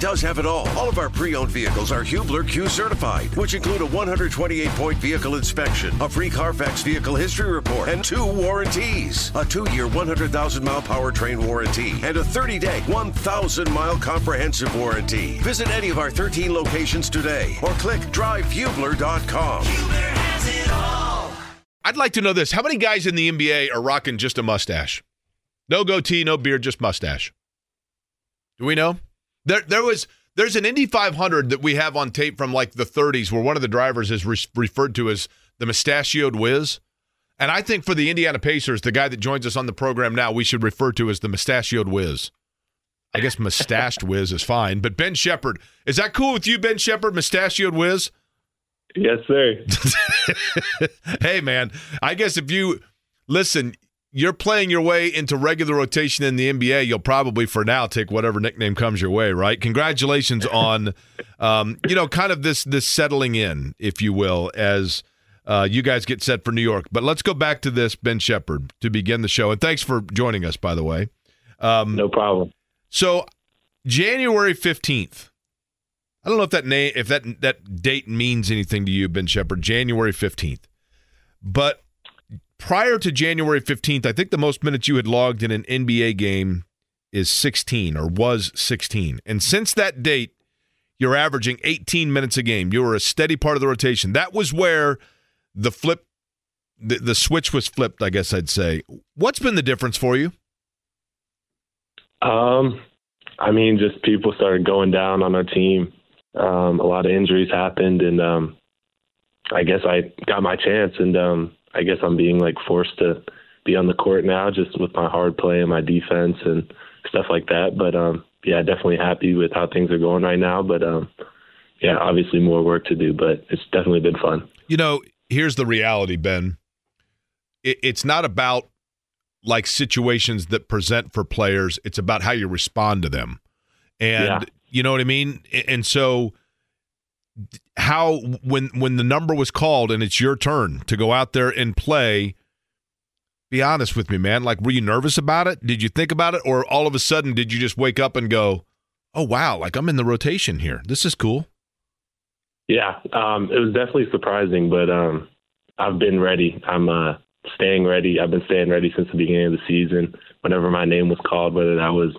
does have it all. All of our pre-owned vehicles are Hubler Q certified, which include a 128-point vehicle inspection, a free Carfax vehicle history report, and two warranties. A two-year 100,000-mile powertrain warranty and a 30-day 1,000-mile comprehensive warranty. Visit any of our 13 locations today or click drivehubler.com. Hubler has it all. I'd like to know this. How many guys in the NBA are rocking just a mustache? No goatee, no beard, just mustache. Do we know? There, there was. There's an Indy 500 that we have on tape from like the 30s where one of the drivers is re- referred to as the mustachioed whiz. And I think for the Indiana Pacers, the guy that joins us on the program now, we should refer to as the mustachioed whiz. I guess mustached whiz is fine. But Ben Sheppard, is that cool with you, Ben Sheppard, mustachioed whiz? Yes, sir. hey, man, I guess if you listen, you're playing your way into regular rotation in the NBA. You'll probably, for now, take whatever nickname comes your way. Right? Congratulations on, um, you know, kind of this this settling in, if you will, as uh, you guys get set for New York. But let's go back to this, Ben Sheppard to begin the show. And thanks for joining us, by the way. Um, no problem. So, January fifteenth. I don't know if that name, if that that date means anything to you, Ben Sheppard. January fifteenth, but prior to January 15th, I think the most minutes you had logged in an NBA game is 16 or was 16. And since that date, you're averaging 18 minutes a game. You were a steady part of the rotation. That was where the flip, the, the switch was flipped, I guess I'd say. What's been the difference for you? Um, I mean, just people started going down on our team. Um, a lot of injuries happened, and um, I guess I got my chance, and um, I guess I'm being like forced to be on the court now, just with my hard play and my defense and stuff like that. But um, yeah, definitely happy with how things are going right now. But um, yeah, obviously more work to do, but it's definitely been fun. You know, here's the reality, Ben. It, it's not about like situations that present for players. It's about how you respond to them, and yeah. you know what I mean. And so how when when the number was called and it's your turn to go out there and play be honest with me man. Like were you nervous about it? Did you think about it? Or all of a sudden did you just wake up and go oh wow like i'm in the rotation here. This is cool. Yeah um, it was definitely surprising but um, i've been ready. I'm uh, staying ready. I've been staying ready since the beginning of the season. Whenever my name was called whether that was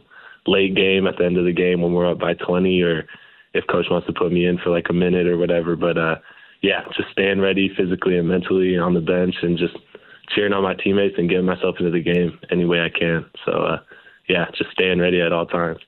late game at the end of the game when we're up by 20 or if coach wants to put me in for like a minute or whatever. But uh, yeah, just staying ready physically and mentally on the bench and just cheering on my teammates and getting myself into the game any way I can. So uh, yeah, just staying ready at all times.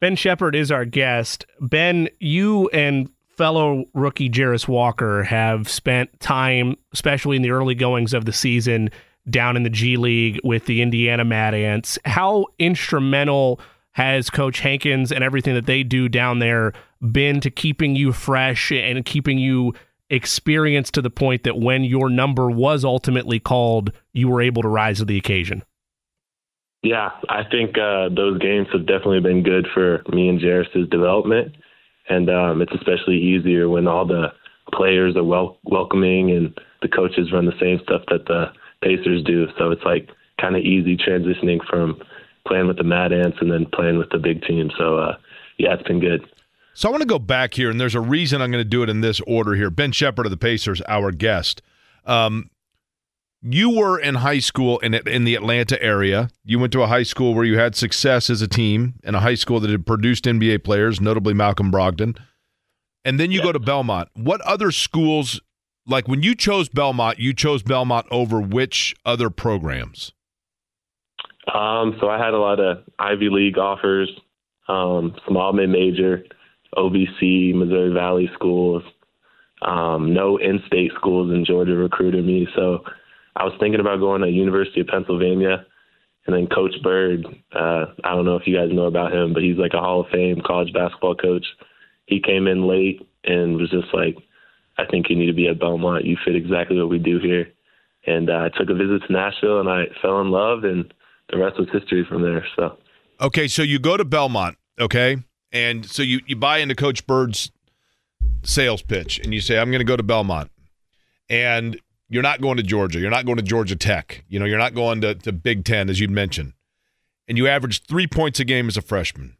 Ben Sheppard is our guest. Ben, you and fellow rookie Jarace Walker have spent time, especially in the early goings of the season, down in the G League with the Indiana Mad Ants. How instrumental has Coach Hankins and everything that they do down there been to keeping you fresh and keeping you experienced to the point that when your number was ultimately called, you were able to rise to the occasion? Yeah, I think uh, those games have definitely been good for me and Jarace's development, and um, it's especially easier when all the players are wel- welcoming and the coaches run the same stuff that the Pacers do. So it's like kind of easy transitioning from playing with the Mad Ants and then playing with the big team. So uh, yeah, it's been good. So I want to go back here, and there's a reason I'm going to do it in this order here. Ben Sheppard of the Pacers, our guest. Um, you were in high school in in the Atlanta area. You went to a high school where you had success as a team, and a high school that had produced NBA players, notably Malcolm Brogdon. And then you yeah. go to Belmont. What other schools, like when you chose Belmont, you chose Belmont over which other programs? Um, so I had a lot of Ivy League offers, um, small mid major, OVC, Missouri Valley schools. Um, no in-state schools in Georgia recruited me, so I was thinking about going to University of Pennsylvania. And then Coach Byrd, uh, I don't know if you guys know about him, but he's like a Hall of Fame college basketball coach. He came in late and was just like, I think you need to be at Belmont. You fit exactly what we do here. And uh, I took a visit to Nashville and I fell in love and the rest was history from there. So, okay, so you go to Belmont, okay, and so you you buy into Coach Byrd's sales pitch, and you say, "I'm going to go to Belmont," and you're not going to Georgia, you're not going to Georgia Tech, you know, you're not going to, to Big Ten as you'd mentioned, and you average three points a game as a freshman,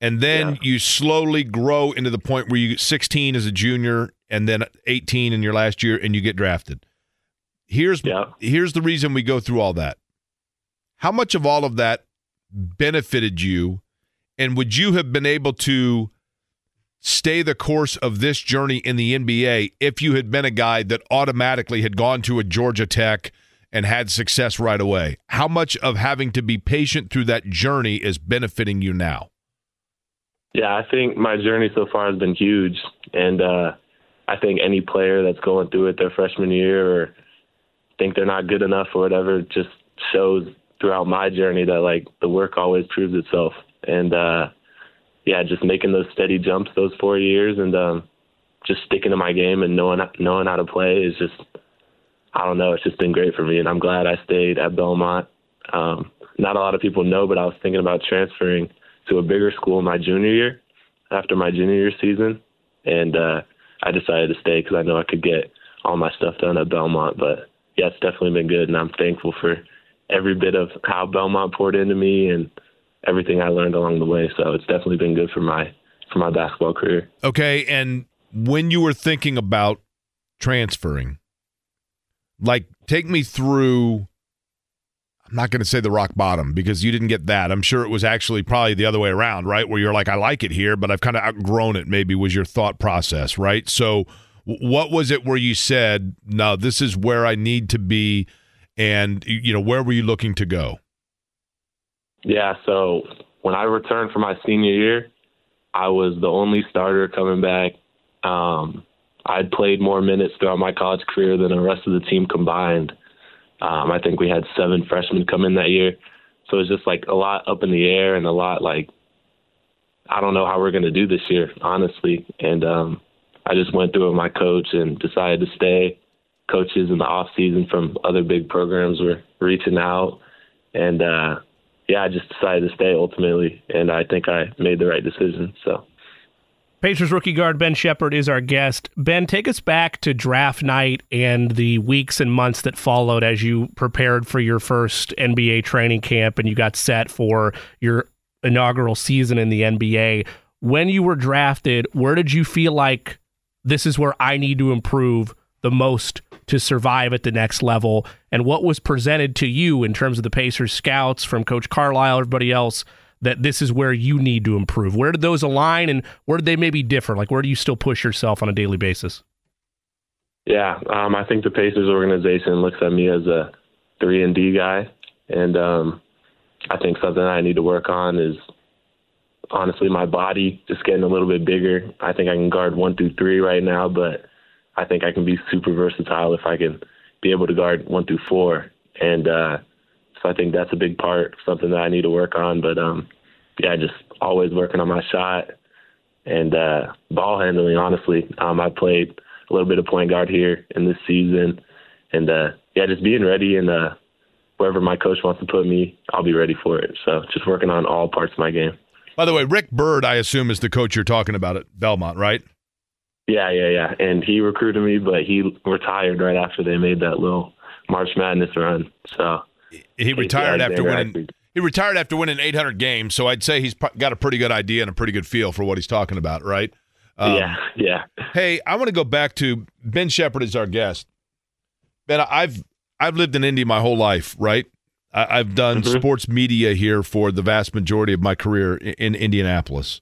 and then Yeah. you slowly grow into the point where you 16 as a junior and then 18 in your last year and you get drafted. Here's Yeah. here's the reason we go through all that. How much of all of that benefited you and would you have been able to stay the course of this journey in the NBA if you had been a guy that automatically had gone to a Georgia Tech and had success right away? How much of having to be patient through that journey is benefiting you now? Yeah, I think my journey so far has been huge, and uh, I think any player that's going through it their freshman year or think they're not good enough or whatever just shows throughout my journey that like the work always proves itself, and uh, yeah, just making those steady jumps those four years and um, just sticking to my game and knowing knowing how to play is just I don't know, it's just been great for me, and I'm glad I stayed at Belmont. Um, not a lot of people know, but I was thinking about transferring to a bigger school my junior year after my junior year season, and uh, I decided to stay because I know I could get all my stuff done at Belmont. But yeah, it's definitely been good, and I'm thankful for every bit of how Belmont poured into me and everything I learned along the way. So it's definitely been good for my for my basketball career. Okay, and when you were thinking about transferring, like take me through I'm not going to say the rock bottom because you didn't get that. I'm sure it was actually probably the other way around, right? Where you're like I like it here, but I've kind of outgrown it maybe was your thought process, right? So what was it where you said, "No, this is where I need to be." And you know, where were you looking to go? Yeah, so when I returned for my senior year, I was the only starter coming back. Um, I'd played more minutes throughout my college career than the rest of the team combined. Um, I think we had seven freshmen come in that year. So it was just like a lot up in the air and a lot like, I don't know how we're going to do this year, honestly. And um, I just went through with my coach and decided to stay. Coaches in the off season from other big programs were reaching out. And, uh, yeah, I just decided to stay ultimately, and I think I made the right decision. So, Pacers rookie guard Ben Sheppard is our guest. Ben, take us back to draft night and the weeks and months that followed as you prepared for your first NBA training camp and you got set for your inaugural season in the NBA. When you were drafted, where did you feel like this is where I need to improve the most to survive at the next level? And what was presented to you in terms of the Pacers scouts from Coach Carlisle, everybody else, that this is where you need to improve? Where did those align and where did they maybe differ? Like, where do you still push yourself on a daily basis? yeah, um, I think the Pacers organization looks at me as a three and D guy, and um, I think something I need to work on is honestly my body just getting a little bit bigger. I think I can guard one through three right now, but I think I can be super versatile if I can be able to guard one through four. And uh, so I think that's a big part, something that I need to work on. But um, yeah, just always working on my shot and uh, ball handling. Honestly, um, I played a little bit of point guard here in this season, and uh, yeah, just being ready and uh, wherever my coach wants to put me, I'll be ready for it. So just working on all parts of my game. By the way, Rick Byrd, I assume, is the coach you're talking about at Belmont, right? Yeah, yeah, yeah. And he recruited me, but he retired right after they made that little March Madness run. So He retired after winning. He retired after winning 800 games, so I'd say he's got a pretty good idea and a pretty good feel for what he's talking about, right? Um, yeah, yeah. Hey, I want to go back to Ben Sheppard is our guest. Ben, I've I've lived in Indy my whole life, right? I, I've done Mhm. sports media here for the vast majority of my career in, in Indianapolis,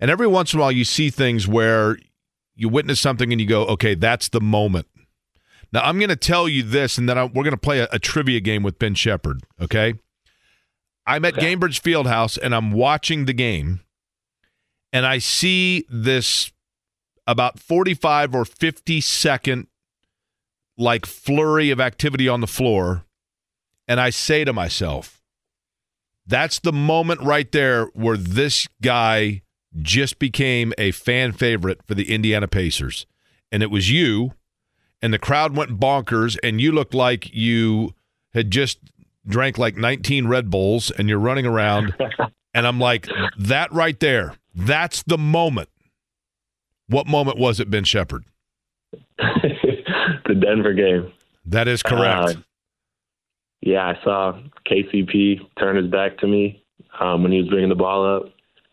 and every once in a while you see things where you witness something and you go, "Okay, that's the moment." Now I'm going to tell you this, and then I, we're going to play a, a trivia game with Ben Sheppard. Okay, I'm at Okay. Gainbridge Fieldhouse and I'm watching the game, and I see this about 45 or 50 second like flurry of activity on the floor and I say to myself that's the moment right there where this guy just became a fan favorite for the Indiana Pacers and it was you and the crowd went bonkers and you looked like you had just drank like 19 Red Bulls and you're running around and I'm like that right there that's the moment what moment was it Ben Sheppard the Denver game. That is correct. Uh, yeah, I saw KCP turn his back to me um, when he was bringing the ball up,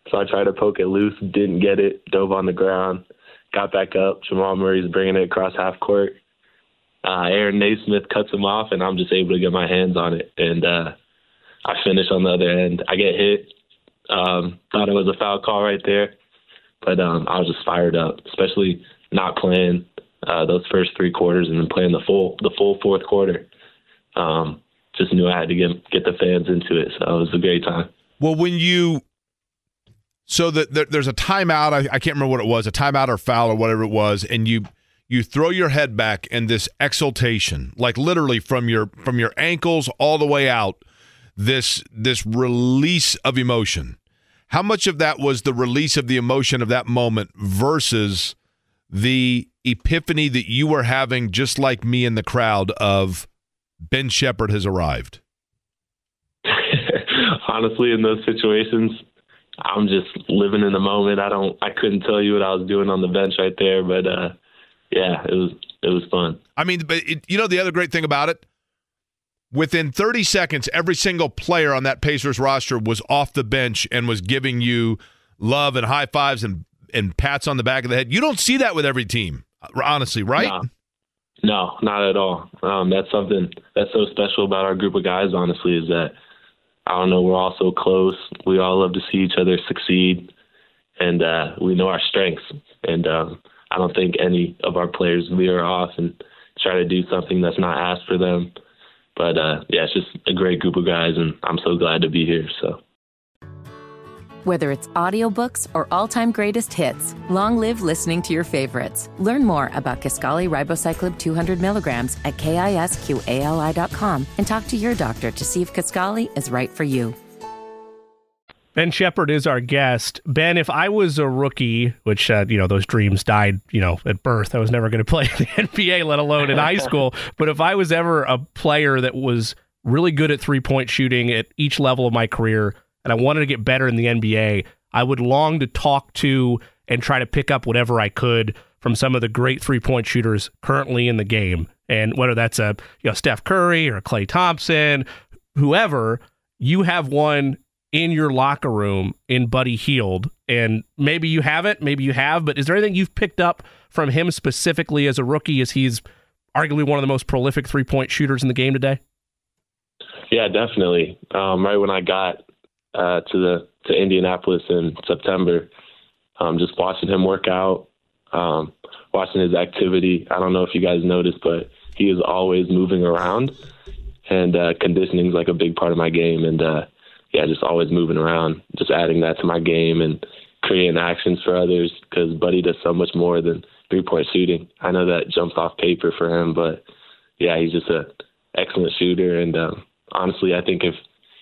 So I tried to poke it loose, didn't get it, dove on the ground, got back up. Jamal Murray's bringing it across half court. Uh, Aaron Nesmith cuts him off, and I'm just able to get my hands on it. And uh, I finish on the other end. I get hit. Um, thought it was a foul call right there, but um, I was just fired up, especially not playing uh, those first three quarters and then playing the full the full fourth quarter. Um, just knew I had to get get the fans into it, so it was a great time. Well, when you so that the, there's a timeout, I, I can't remember what it was, a timeout or foul or whatever it was, and you you throw your head back in this exultation, like literally from your from your ankles all the way out, this this release of emotion. How much of that was the release of the emotion of that moment versus the epiphany that you were having, just like me in the crowd, of Ben Sheppard has arrived? Honestly, in those situations, I'm just living in the moment. I don't, I couldn't tell you what I was doing on the bench right there, but uh, yeah, it was, it was fun. I mean, but it, you know the other great thing about it, within 30 seconds, every single player on that Pacers roster was off the bench and was giving you love and high fives and and pats on the back of the head. You don't see that with every team, honestly, right? No, no not at all. Um, that's something that's so special about our group of guys. Honestly, is that I don't know. We're all so close. We all love to see each other succeed, and uh, we know our strengths. And um, I don't think any of our players veer off and try to do something that's not asked for them. But uh, yeah, it's just a great group of guys, and I'm so glad to be here. So. Whether it's audiobooks or all-time greatest hits, long live listening to your favorites. Learn more about Kisqali Ribociclib 200 milligrams at kisqali.com and talk to your doctor to see if Kisqali is right for you. Ben Sheppard is our guest. Ben, if I was a rookie, which uh, you know those dreams died, you know, at birth, I was never going to play in the NBA, let alone in high school. But if I was ever a player that was really good at three point shooting at each level of my career, and I wanted to get better in the NBA, I would long to talk to and try to pick up whatever I could from some of the great three point shooters currently in the game. And whether that's a you know Steph Curry or Klay Thompson, whoever, you have one in your locker room in Buddy Hield. And maybe you haven't, maybe you have, but is there anything you've picked up from him specifically as a rookie as he's arguably one of the most prolific three point shooters in the game today? Yeah, definitely. Um, right when I got uh, to the to Indianapolis in September. Um, just watching him work out, um, watching his activity. I don't know if you guys noticed, but he is always moving around, and uh, conditioning is like a big part of my game. And uh, yeah, just always moving around, just adding that to my game and creating actions for others. Because Buddy does so much more than three point shooting. I know that jumps off paper for him, but yeah, he's just a excellent shooter. And um, honestly, I think if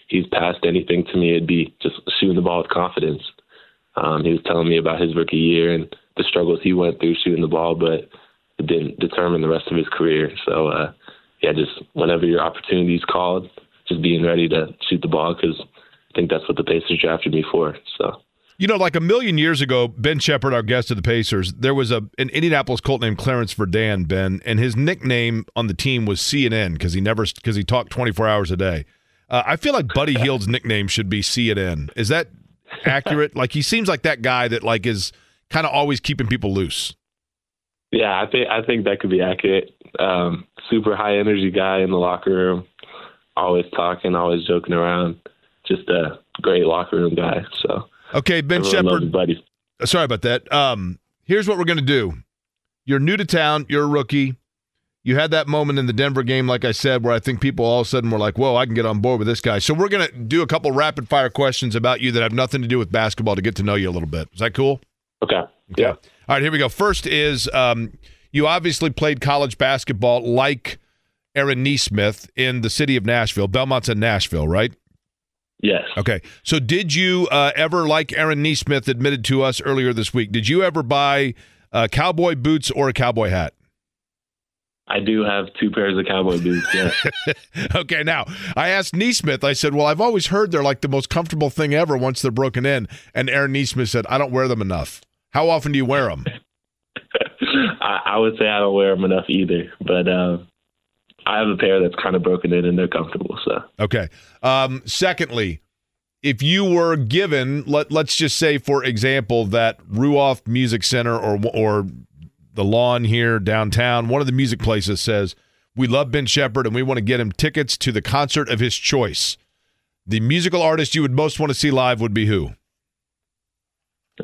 he's passed anything to me, it'd be just shooting the ball with confidence. Um, he was telling me about his rookie year and the struggles he went through shooting the ball, but it didn't determine the rest of his career. So, uh, yeah, just whenever your opportunity is called, just being ready to shoot the ball because I think that's what the Pacers drafted me for. So. You know, like a million years ago, Ben Sheppard, our guest of the Pacers, there was a an Indianapolis Colt named Clarence Verdin, Ben, and his nickname on the team was CNN because he never because he talked 24 hours a day. Uh, I feel like Buddy Hield's nickname should be CNN. Is that accurate? like he seems like that guy that like is kind of always keeping people loose. Yeah, I think I think that could be accurate. Um, super high energy guy in the locker room, always talking, always joking around. Just a great locker room guy. So okay, Ben Sheppard. buddy. Sorry about that. Um, here's what we're gonna do. You're new to town. You're a rookie you had that moment in the Denver game, like I said, where I think people all of a sudden were like, whoa, I can get on board with this guy. So we're going to do a couple rapid fire questions about you that have nothing to do with basketball to get to know you a little bit. Is that cool? Okay. okay. Yeah. All right, here we go. First is um, you obviously played college basketball like Aaron Nesmith in the city of Nashville. Belmont's in Nashville, right? Yes. Okay. So did you uh, ever, like Aaron Nesmith admitted to us earlier this week, did you ever buy uh, cowboy boots or a cowboy hat? I do have two pairs of cowboy boots. Yeah. okay. Now I asked Nesmith. I said, "Well, I've always heard they're like the most comfortable thing ever once they're broken in." And Aaron Nesmith said, "I don't wear them enough. How often do you wear them?" I, I, would say I don't wear them enough either, but uh, I have a pair that's kind of broken in and they're comfortable. So okay. Um, secondly, if you were given, let let's just say, for example, that Ruoff Music Center or or the lawn here downtown, one of the music places says we love Ben Sheppard and we want to get him tickets to the concert of his choice. The musical artist you would most want to see live would be who?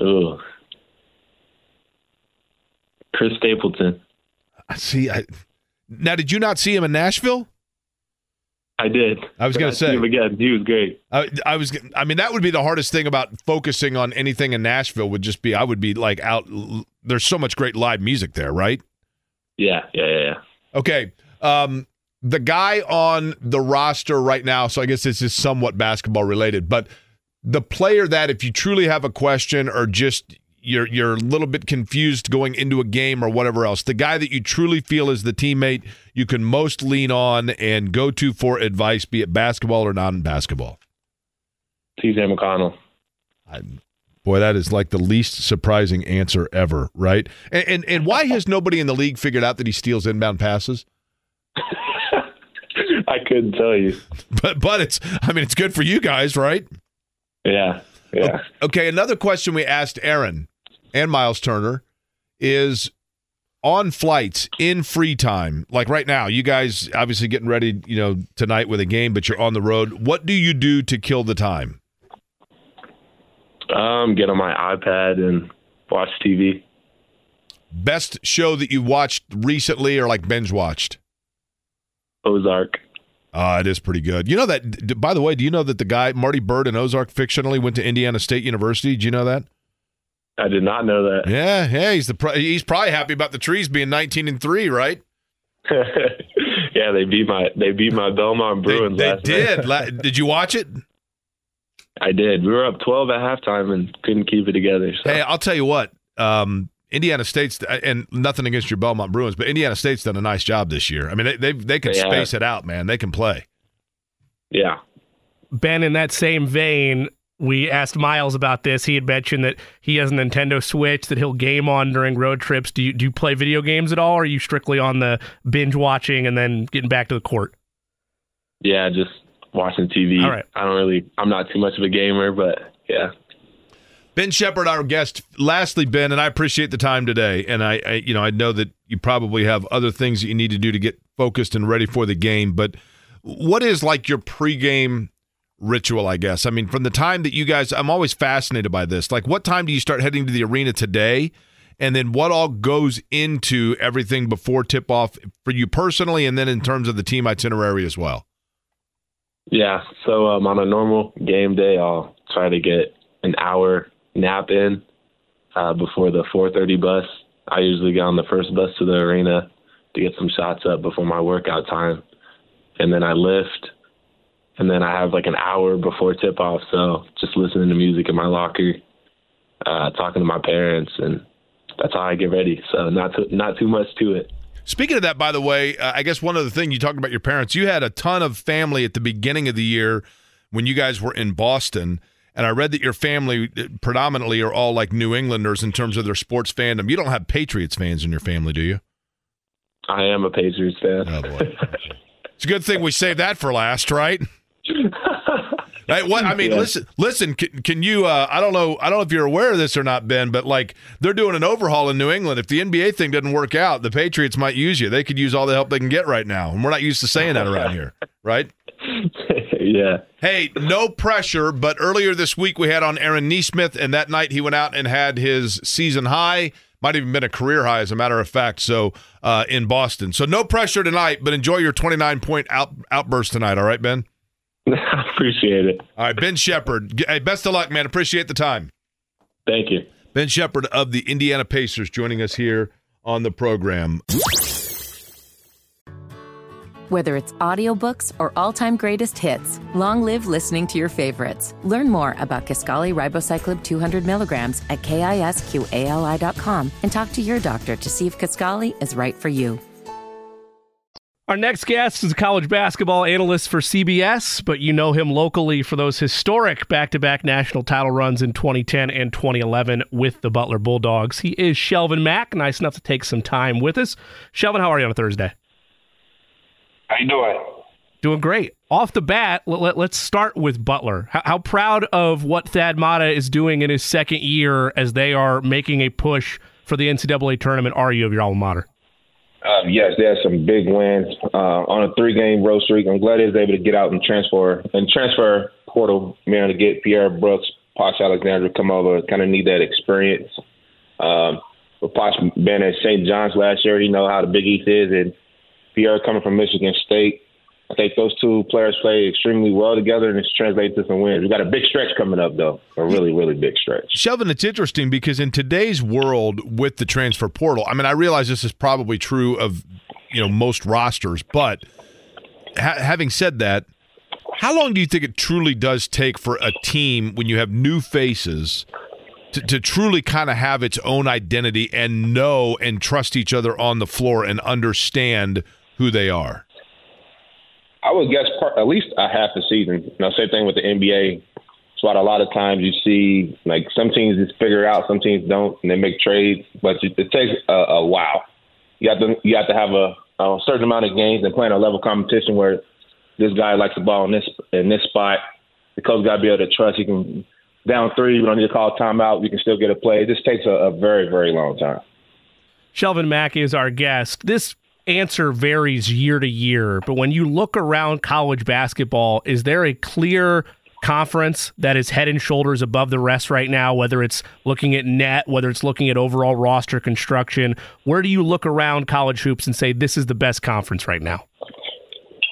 Ooh. Chris Stapleton. I see. I, now, did you not see him in Nashville? I did. I was going to say him again. He was great. I, I was. I mean, that would be the hardest thing about focusing on anything in Nashville. Would just be I would be like out. There's so much great live music there, right? Yeah, yeah, yeah. yeah. Okay. Um, the guy on the roster right now. So I guess this is somewhat basketball related, but the player that if you truly have a question or just you're you're a little bit confused going into a game or whatever else. The guy that you truly feel is the teammate you can most lean on and go to for advice, be it basketball or non-basketball. TJ McConnell. I, boy, that is like the least surprising answer ever, right? And, and and why has nobody in the league figured out that he steals inbound passes? I couldn't tell you. But but it's I mean it's good for you guys, right? Yeah. Yeah. Okay, another question we asked Aaron and Miles Turner is on flights in free time. Like right now, you guys obviously getting ready, you know, tonight with a game, but you're on the road. What do you do to kill the time? Um, get on my iPad and watch TV. Best show that you watched recently or like binge watched? Ozark. Uh, it is pretty good. You know that, by the way, do you know that the guy, Marty Byrde in Ozark, fictionally went to Indiana State University? Do you know that? I did not know that. Yeah, yeah, he's the he's probably happy about the trees being 19 and 3, right? yeah, they beat my they beat my Belmont Bruins They, they last did. night. La- did you watch it? I did. We were up 12 at halftime and couldn't keep it together. So. Hey, I'll tell you what. Um, Indiana State's and nothing against your Belmont Bruins, but Indiana State's done a nice job this year. I mean, they they, they can They have. space it out, man. They can play. Yeah. Ben, in that same vein, we asked Miles about this. He had mentioned that he has a Nintendo Switch that he'll game on during road trips. Do you do you play video games at all, or are you strictly on the binge watching and then getting back to the court? Yeah, just watching TV. All right. I don't really I'm not too much of a gamer, but yeah. Ben Sheppard, our guest. Lastly, Ben, and I appreciate the time today. And I, I, you know, I know that you probably have other things that you need to do to get focused and ready for the game. But what is like your pregame ritual? I guess. I mean, from the time that you guys, I'm always fascinated by this. Like, what time do you start heading to the arena today? And then what all goes into everything before tip off for you personally, and then in terms of the team itinerary as well. Yeah. So um, on a normal game day, I'll try to get an hour nap in uh, before the 4:30 bus. I usually get on the first bus to the arena to get some shots up before my workout time, and then I lift, and then I have like an hour before tip off. So just listening to music in my locker, uh, talking to my parents, and that's how I get ready. So not too, not too much to it. Speaking of that, by the way, uh, I guess one other thing you talked about your parents. You had a ton of family at the beginning of the year when you guys were in Boston, and I read that your family uh, predominantly are all like New Englanders in terms of their sports fandom. You don't have Patriots fans in your family, do you? I am a Patriots fan. Oh boy, it's a good thing we saved that for last, right? Right, what I mean, Yeah. listen, listen. Can, can you? Uh, I don't know. I don't know if you're aware of this or not, Ben. But like, they're doing an overhaul in New England. If the NBA thing doesn't work out, the Patriots might use you. They could use all the help they can get right now, and we're not used to saying that around here, right? yeah. Hey, no pressure. But earlier this week, we had on Aaron Nesmith, and that night he went out and had his season high. Might have even been a career high, as a matter of fact. So uh, in Boston, so no pressure tonight, but enjoy your 29 point out, outburst tonight. All right, Ben. I appreciate it. All right, Ben Sheppard. Hey, best of luck, man. Appreciate the time. Thank you. Ben Sheppard of the Indiana Pacers joining us here on the program. Whether it's audiobooks or all-time greatest hits, long live listening to your favorites. Learn more about Kisqali Ribociclib 200 milligrams at kisqali.com and talk to your doctor to see if Kisqali is right for you. Our next guest is a college basketball analyst for CBS, but you know him locally for those historic back to back national title runs in 2010 and 2011 with the Butler Bulldogs. He is Shelvin Mack, nice enough to take some time with us. Shelvin, how are you on a Thursday? How you doing? Doing great. Off the bat, let, us start with Butler. How, how, proud of what Thad Matta is doing in his second year as they are making a push for the NCAA tournament are you of your alma mater? Um, yes, there's some big wins uh, on a three-game road streak. I'm glad he was able to get out and transfer and transfer portal, man, to get Pierre Brooks, Posh Alexander come over. Kind of need that experience. Um, but Posh been at St. John's last year, he know how the Big East is, and Pierre coming from Michigan State. I think those two players play extremely well together, and it's translated to some wins. We got a big stretch coming up, though, a really, really big stretch. Shelvin, it's interesting because in today's world with the transfer portal, I mean, I realize this is probably true of you know most rosters, but ha- having said that, how long do you think it truly does take for a team when you have new faces? To, to truly kind of have its own identity and know and trust each other on the floor and understand who they are? I would guess part, at least a half a season. Now, same thing with the NBA. It's why a lot of times you see like some teams just figure it out, some teams don't, and they make trades. But it, it takes a, a while. You have to you have to have a, a certain amount of games and playing a level competition where this guy likes the ball in this in this spot. The coach got to be able to trust. He can down three. We don't need to call timeout. We can still get a play. This takes a, a very very long time. Shelvin Mack is our guest. This answer varies year to year, but when you look around college basketball, is there a clear conference that is head and shoulders above the rest right now, whether it's looking at net, whether it's looking at overall roster construction? Where do you look around college hoops and say this is the best conference right now?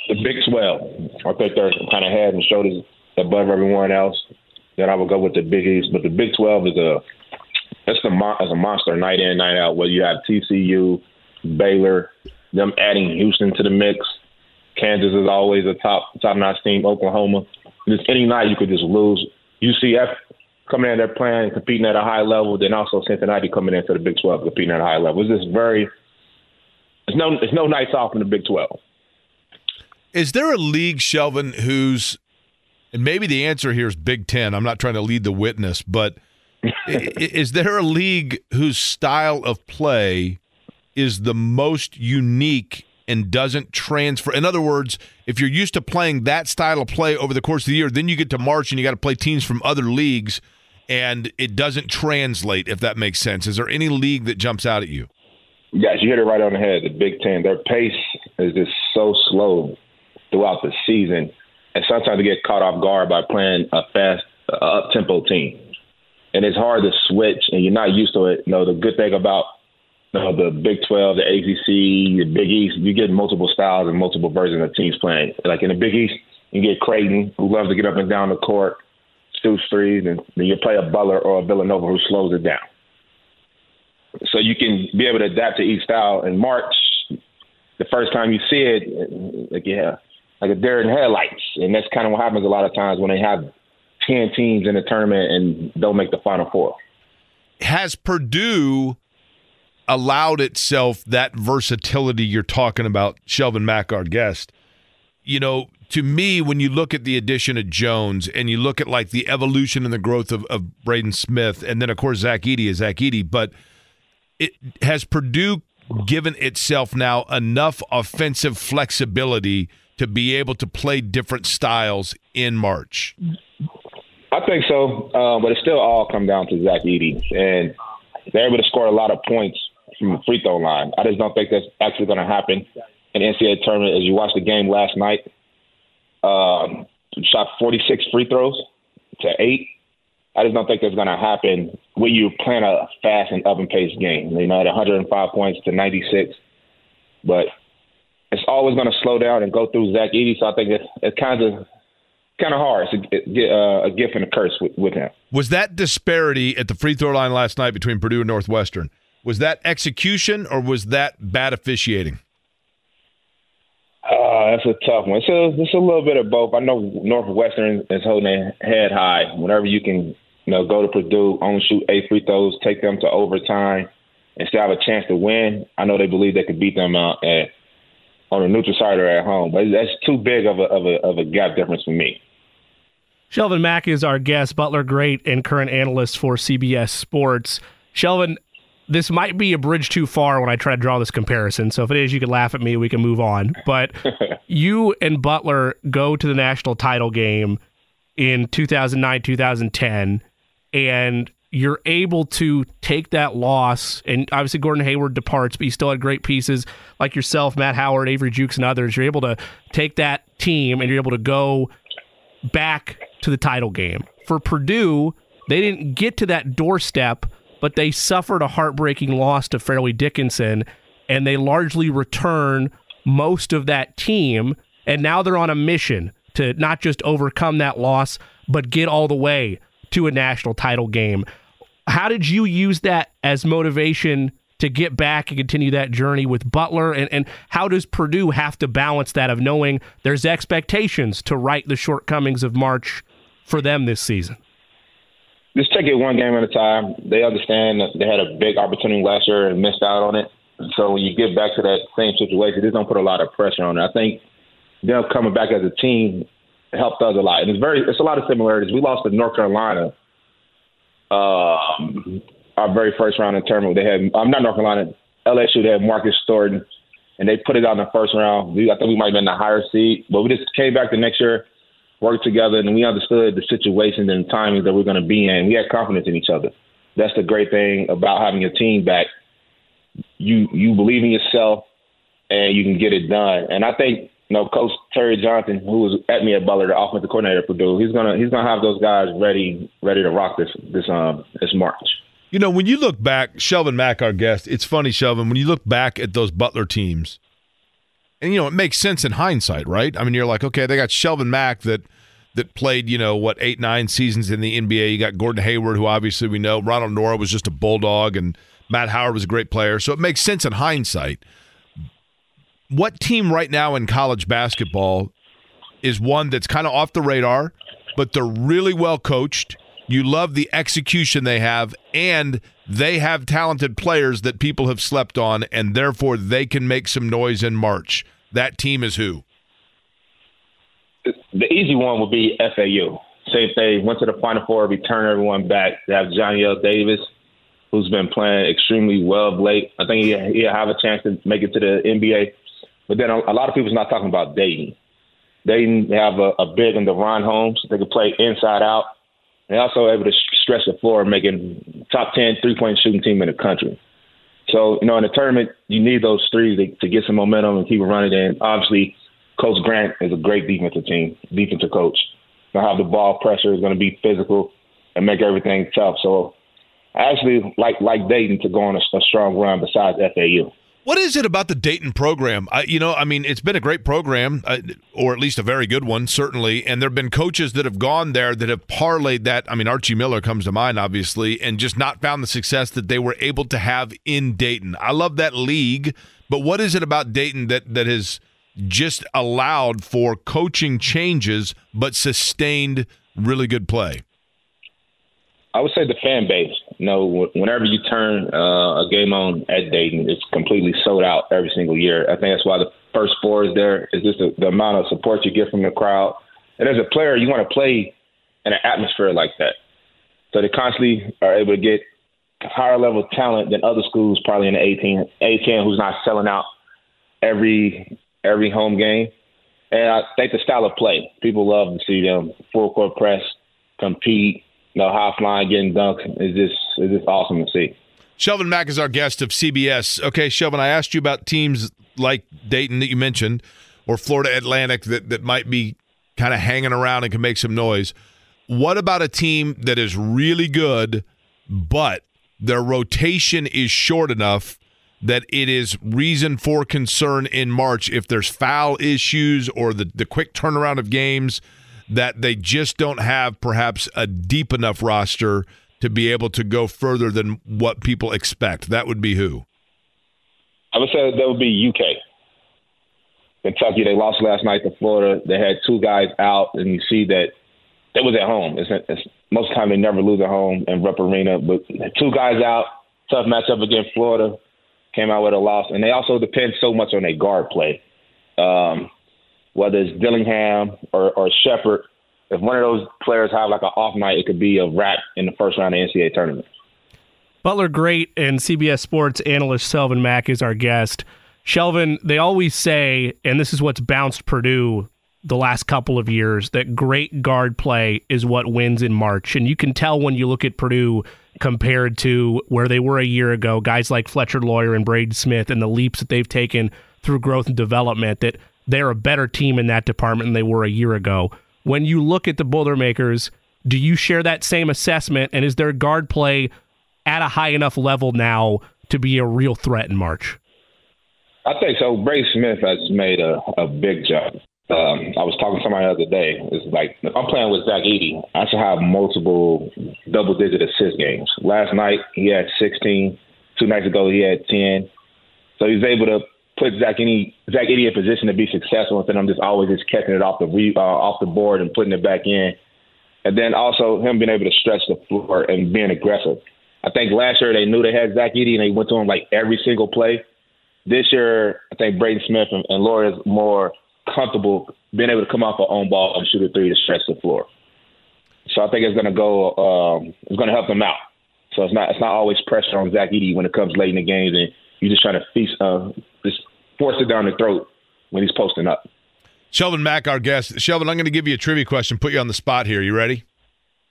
The Big 12. I think they're kind of head and shoulders above everyone else. Then I would go with the Big East, but the Big 12 is a it's a, it's a monster night in, night out. Where you have TCU, Baylor, them adding Houston to the mix. Kansas is always a top top notch team. Oklahoma. Just any night you could just lose. UCF coming in there playing competing at a high level. Then also Cincinnati coming into the Big Twelve competing at a high level. It's just very. It's no it's no nights off in the Big Twelve. Is there a league, Shelvin, who's and maybe the answer here is Big Ten. I'm not trying to lead the witness, but is there a league whose style of play is the most unique and doesn't transfer. In other words, if you're used to playing that style of play over the course of the year, then you get to March and you got to play teams from other leagues and it doesn't translate, if that makes sense. Is there any league that jumps out at you? Yes, you hit it right on the head. The Big Ten, their pace is just so slow throughout the season. And sometimes they get caught off guard by playing a fast, up tempo team. And it's hard to switch, and you're not used to it. You know, the good thing about know, the Big 12, the ACC, the Big East, you get multiple styles and multiple versions of teams playing. Like in the Big East, you get Creighton, who loves to get up and down the court, shoot threes, and then you play a Butler or a Villanova who slows it down. So you can be able to adapt to each style. In March, the first time you see it, like yeah, like a deer in headlights, and that's kind of what happens a lot of times when they have ten teams in the tournament and don't make the Final Four. Has Purdue allowed itself that versatility you're talking about, Shelvin Mack, our guest. You know, to me, when you look at the addition of Jones and you look at like the evolution and the growth of, of Braden Smith, and then of course Zach Edey is Zach Edey, but it has Purdue given itself now enough offensive flexibility to be able to play different styles in March? I think so, uh, but it still all come down to Zach Edey, and they're able to score a lot of points from the free throw line. I just don't think that's actually going to happen in the NCAA tournament. As you watched the game last night, um, shot 46 free throws to eight. I just don't think that's going to happen when you plan a fast and up and paced game. You know, at 105 points to 96, but it's always going to slow down and go through Zach Edey. So I think it's, it's kind of kind of hard. It's a, uh, a gift and a curse with, with him. Was that disparity at the free throw line last night between Purdue and Northwestern? Was that execution or was that bad officiating? Uh, that's a tough one. It's a, it's a little bit of both. I know Northwestern is holding their head high. Whenever you can, you know, go to Purdue, only shoot eight free throws, take them to overtime, and still have a chance to win. I know they believe they could beat them out at on a neutral side or at home, but that's too big of a of a of a gap difference for me. Shelvin Mack is our guest, Butler great and current analyst for CBS Sports. Shelvin, this might be a bridge too far when I try to draw this comparison. So if it is, you can laugh at me. We can move on. But you and Butler go to the national title game in 2009, 2010, and you're able to take that loss. And obviously, Gordon Hayward departs, but you still had great pieces like yourself, Matt Howard, Avery Jukes, and others. You're able to take that team and you're able to go back to the title game. For Purdue, they didn't get to that doorstep but they suffered a heartbreaking loss to Fairleigh Dickinson, and they largely return most of that team. And now they're on a mission to not just overcome that loss, but get all the way to a national title game. How did you use that as motivation to get back and continue that journey with Butler? And, and how does Purdue have to balance that of knowing there's expectations to right the shortcomings of March for them this season? Just take it one game at a time. They understand that they had a big opportunity last year and missed out on it. So when you get back to that same situation, this don't put a lot of pressure on it. I think them coming back as a team helped us a lot. And it's very it's a lot of similarities. We lost to North Carolina um, our very first round in tournament. They had I'm not North Carolina, LSU. They had Marcus Thornton, and they put it out in the first round. We, I think we might have been the higher seed, but we just came back the next year worked together and we understood the situations and the timings that we're going to be in. We had confidence in each other. That's the great thing about having your team back. You you believe in yourself and you can get it done. And I think you know Coach Terry Johnson, who was at me at Butler, the offensive coordinator for Purdue, he's gonna he's gonna have those guys ready ready to rock this this um this March. You know, when you look back, Shelvin Mack, our guest, it's funny, Shelvin, when you look back at those Butler teams, and you know it makes sense in hindsight, right? I mean, you're like, okay, they got Shelvin Mack that that played, you know, what eight nine seasons in the NBA. You got Gordon Hayward, who obviously we know. Ronald Nored was just a bulldog, and Matt Howard was a great player. So it makes sense in hindsight. What team right now in college basketball is one that's kind of off the radar, but they're really well coached. You love the execution they have, and they have talented players that people have slept on, and therefore they can make some noise in March. That team is who? The easy one would be FAU. Say if they went to the Final Four, return everyone back. They have Johnell Davis, who's been playing extremely well of late. I think he, he'll have a chance to make it to the NBA. But then a, a lot of people's not talking about Dayton. Dayton have a, a big in DaRon Holmes. They can play inside out. They're also able to stretch the floor, making top 10 three point shooting team in the country. So, you know, in the tournament, you need those three to, to get some momentum and keep it running. And obviously, Coach Grant is a great defensive team, defensive coach. Gonna the ball pressure, is gonna be physical and make everything tough. So I actually like like Dayton to go on a, a strong run besides FAU. What is it about the Dayton program? I, you know, I mean, it's been a great program, uh, or at least a very good one, certainly. And there have been coaches that have gone there that have parlayed that. I mean, Archie Miller comes to mind, obviously, and just not found the success that they were able to have in Dayton. I love that league, but what is it about Dayton that that has just allowed for coaching changes but sustained really good play? I would say the fan base. Know, whenever you turn uh, a game on at Dayton, it's completely sold out every single year. I think that's why the first four is there. Is just the, the amount of support you get from the crowd. And as a player, you want to play in an atmosphere like that. So they constantly are able to get higher level talent than other schools, probably in the 18, 18 who's not selling out every every home game. And I think the style of play, people love to see them full court press, compete, know, high flying, getting dunked is just is just awesome to see. Shelvin Mack is our guest of CBS. Okay, Shelvin, I asked you about teams like Dayton that you mentioned, or Florida Atlantic that that might be kind of hanging around and can make some noise. What about a team that is really good, but their rotation is short enough that it is reason for concern in March if there's foul issues or the, the quick turnaround of games that they just don't have perhaps a deep enough roster to be able to go further than what people expect. That would be who? I would say that would be UK. Kentucky, they lost last night to Florida. They had two guys out, and you see that they was at home. It's, it's, most of the time they never lose at home in Rupp Arena, but two guys out, tough matchup against Florida came out with a loss, and they also depend so much on their guard play. Um, whether it's Dillingham or, or Sheppard, if one of those players have like an off night, it could be a wrap in the first round of the NCAA tournament. Butler Great and CBS Sports analyst Shelvin Mack is our guest. Shelvin, they always say, and this is what's bounced Purdue the last couple of years, that great guard play is what wins in March. And you can tell when you look at Purdue compared to where they were a year ago, guys like Fletcher Loyer and Braden Smith and the leaps that they've taken through growth and development, that they're a better team in that department than they were a year ago. When you look at the Boilermakers, do you share that same assessment? And is their guard play at a high enough level now to be a real threat in March? I think so. Braden Smith has made a, a big jump. Um, I was talking to somebody the other day. It's like if I'm playing with Zach Edey, I should have multiple double-digit assist games. Last night he had 16. Two nights ago he had 10. So he's able to put Zach Edey, Zach Edey in a position to be successful of him just always just catching it off the re, uh, off the board and putting it back in. And then also him being able to stretch the floor and being aggressive. I think last year they knew they had Zach Edey and they went to him like every single play. This year, I think Braden Smith and, and Loyer is more comfortable being able to come off an own ball and shoot a three to stretch the floor. So I think it's going to go. Um, it's going to help them out. So it's not. It's not always pressure on Zach Edey when it comes late in the games, and you just trying to feast, uh, just force it down the throat when he's posting up. Shelvin Mack, our guest. Shelvin, I'm going to give you a trivia question. Put you on the spot here. You ready?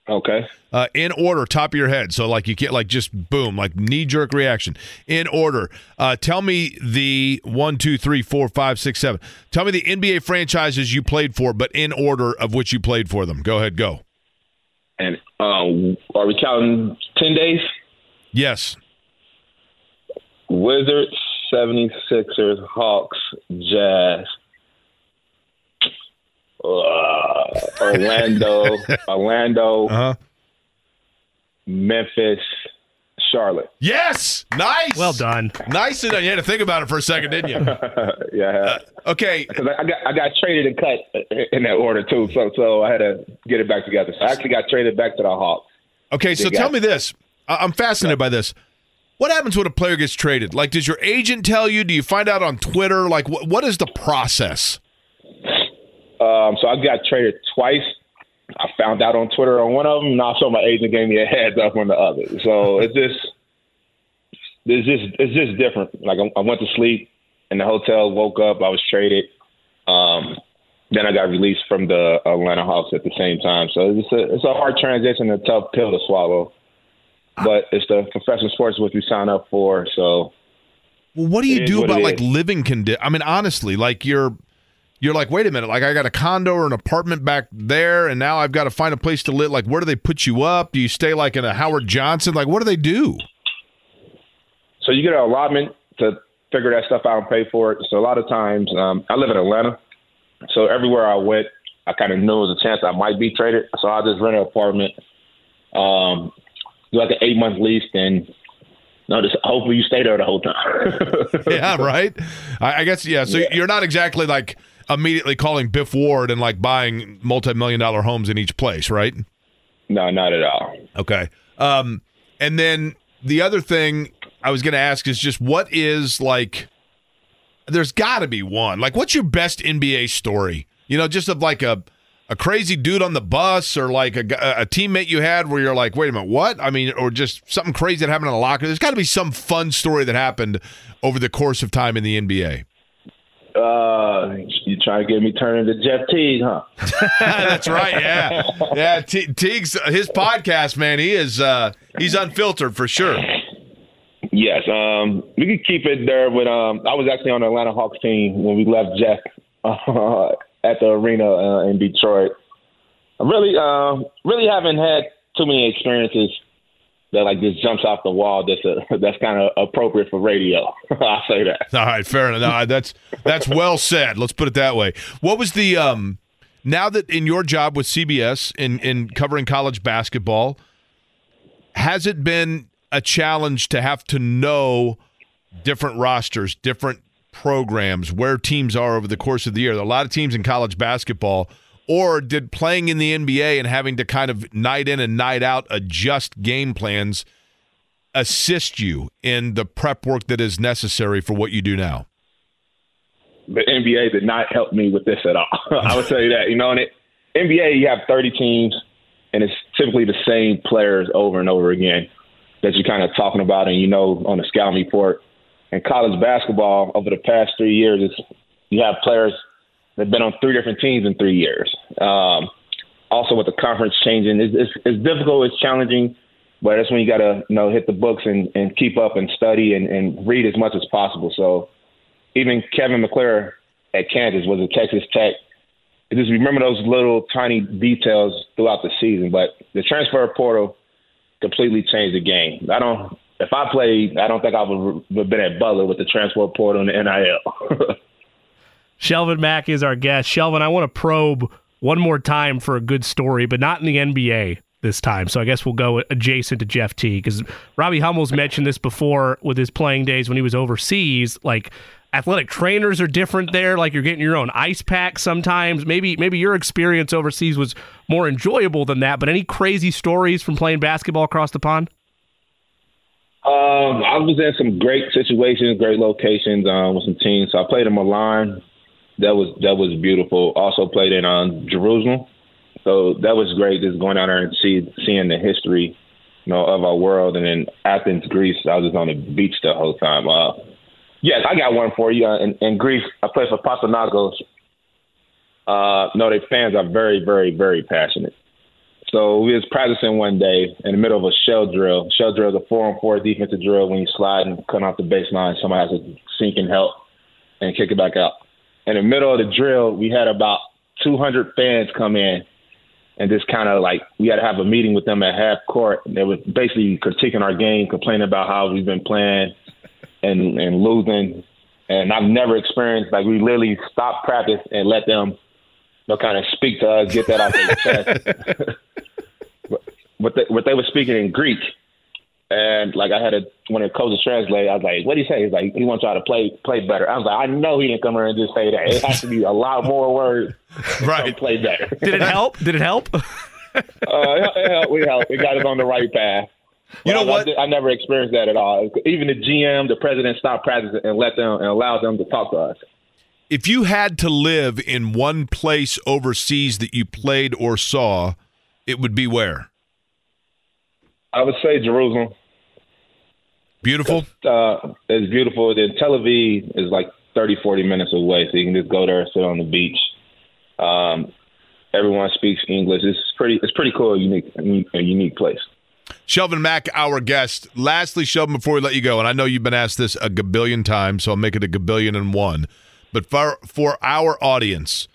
Okay. Uh, in order, top of your head. So like you can't like just boom, like knee jerk reaction. In order. Uh, tell me the one, two, three, four, five, six, seven. Tell me the NBA franchises you played for, but in order of which you played for them. Go ahead, go. And um, are we counting ten days? Yes. Wizards, 76ers, Hawks, Jazz, uh, Orlando, Orlando, Uh-huh. Memphis, Charlotte. Yes. Nice. Well done. Nice. and You had to think about it for a second, didn't you? yeah, Okay. because I, I got I got traded and cut in that order too, so so I had to get it back together. So I actually got traded back to the Hawks. Okay. So Big tell me this. I- I'm fascinated by this. What happens when a player gets traded? Like, does your agent tell you? Do you find out on Twitter? Like, what, what is the process? Um, so I got traded twice. I found out on Twitter on one of them, and also my agent gave me a heads up on the other. So it's just, it's just, it's just different. Like I, I went to sleep in the hotel, woke up, I was traded. Um, then I got released from the Atlanta Hawks at the same time. So it's a, it's a hard transition, a tough pill to swallow. But it's the professional sports which we sign up for. So Well, what do you do about like is. living condition? I mean, honestly, like you're you're like, wait a minute, like I got a condo or an apartment back there, and now I've got to find a place to live. Like, where do they put you up? Do you stay like in a Howard Johnson? Like, what do they do? So you get an allotment to figure that stuff out and pay for it. So a lot of times, um, I live in Atlanta, so everywhere I went, I kind of knew there was a chance I might be traded. So I just rent an apartment, um, like an eight month lease, and no, just hopefully you stay there the whole time. yeah, right. I, I guess yeah. So Yeah. you're not exactly like immediately calling Biff Ward and like buying multi-million dollar homes in each place, right? no, not at all. Okay. Um, and then the other thing I was going to ask is just what is like. There's got to be one. Like, what's your best NBA story? You know, just of like a a crazy dude on the bus, or like a teammate you had where you're like, wait a minute, what? I mean, or just something crazy that happened in a locker. There's got to be some fun story that happened over the course of time in the NBA. Uh, you trying to get me turned into Jeff Teague, huh? That's right. Yeah, yeah. T- Teague's his podcast, man. He is uh he's unfiltered for sure. Yes, um, we could keep it there. With um, I was actually on the Atlanta Hawks team when we left Jeff uh, at the arena uh, in Detroit. I really, uh, really haven't had too many experiences that like just jumps off the wall. That's a, that's kind of appropriate for radio. I'll say that. All right, fair enough. No, that's that's well said. Let's put it that way. What was the um now that in your job with CBS in in covering college basketball, has it been a challenge to have to know different rosters, different programs, where teams are over the course of the year? A lot of teams in college basketball. Or did playing in the NBA and having to kind of night in and night out adjust game plans assist you in the prep work that is necessary for what you do now? The NBA did not help me with this at all. I would tell you that. You know, in it, NBA, you have 30 teams, and it's typically the same players over and over again. that you're kind of talking about and you know on the scouting report. And college basketball over the past three years, is you have players that've been on three different teams in three years. Um, also, with the conference changing, it's, it's, it's difficult, it's challenging, but that's when you got to you know hit the books and, and keep up and study and, and read as much as possible. So even Kevin McCullar at Kansas was at Texas Tech. Just remember those little tiny details throughout the season. But the transfer portal completely changed the game. I don't. If I played, I don't think I would have been at Butler with the transfer portal and the NIL. Shelvin Mack is our guest. Shelvin, I want to probe one more time for a good story, but not in the NBA this time. So I guess we'll go adjacent to Jeff T because Robbie Hummel's mentioned this before with his playing days when he was overseas. Like athletic trainers are different there. Like you're getting your own ice pack sometimes. Maybe maybe your experience overseas was more enjoyable than that. But any crazy stories from playing basketball across the pond? Um, I was in some great situations, great locations um, with some teams. So I played in Milan. That was that was beautiful. Also played in um, Jerusalem. So that was great, just going down there and see seeing the history, you know, of our world. And then Athens, Greece, I was just on the beach the whole time. Uh, yes, I got one for you. Uh, in, in Greece, I played for Panathinaikos. Uh, no, their fans are very, very, very passionate. So we was practicing one day in the middle of a shell drill. Shell drill is a four on four defensive drill when you slide and cut off the baseline. Somebody has to sink and help and kick it back out. In the middle of the drill, we had about 200 fans come in and just kind of like we had to have a meeting with them at half court. They were basically critiquing our game, complaining about how we've been playing and and losing. And I've never experienced like we literally stopped practice and let them, know, kind of speak to us, get that out their chest. what they, what they were speaking in Greek, and like I had a when it coach to translate, I was like, "What do you say?" He's like, "He wants y'all to play play better." I was like, "I know he didn't come here and just say that. It has to be a lot more words. right, play better." Did it help? Did it help? uh, it helped. We helped. We got us on the right path. You know what? I, I, never experienced that at all. Even the GM, the president, stopped practicing and let them and allowed them to talk to us. If you had to live in one place overseas that you played or saw, it would be where? I would say Jerusalem. Beautiful. Uh, it's beautiful. Then Tel Aviv is like 30, 40 minutes away, so you can just go there, sit on the beach. Um, everyone speaks English. It's pretty. It's pretty cool. A unique, a unique place. Shelvin Mack, our guest. Lastly, Shelvin, before we let you go, and I know you've been asked this a gabillion times, so I'll make it a gabillion and one. But for for our audience,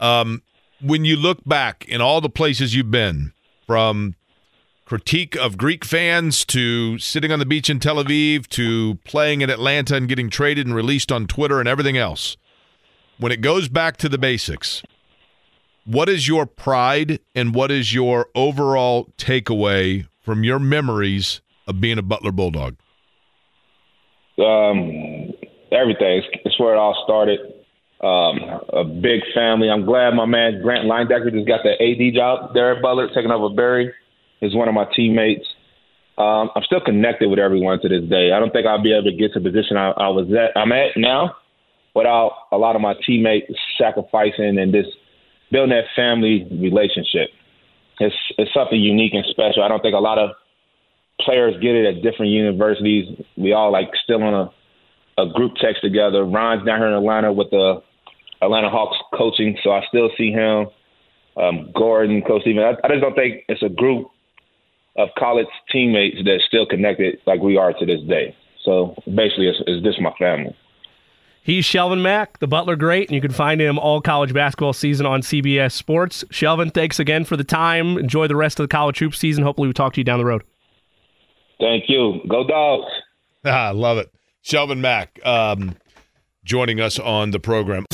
um, when you look back in all the places you've been, from critique of Greek fans to sitting on the beach in Tel Aviv to playing in Atlanta and getting traded and released on Twitter and everything else, when it goes back to the basics, what is your pride and what is your overall takeaway from your memories of being a Butler Bulldog? Um, everything. It's where it all started. Um, a big family. I'm glad my man Grant Leiendecker just got the AD job there at Butler, taking over Barry. He's one of my teammates. Um, I'm still connected with everyone to this day. I don't think I'll be able to get to the position I, I was at. I'm at now without a lot of my teammates sacrificing and just building that family relationship. It's it's something unique and special. I don't think a lot of players get it at different universities. We all like still on a a group text together. Ron's down here in Atlanta with the Atlanta Hawks coaching, so I still see him. Um, Gordon, Coach Steven. I, I just don't think it's a group of college teammates that's still connected like we are to this day. So basically, it's, it's just my family. He's Shelvin Mack, the Butler great, and you can find him all college basketball season on CBS Sports. Shelvin, thanks again for the time. Enjoy the rest of the college hoop season. Hopefully, we talk to you down the road. Thank you. Go dogs. Ah, love it. Shelvin Mack um, joining us on the program.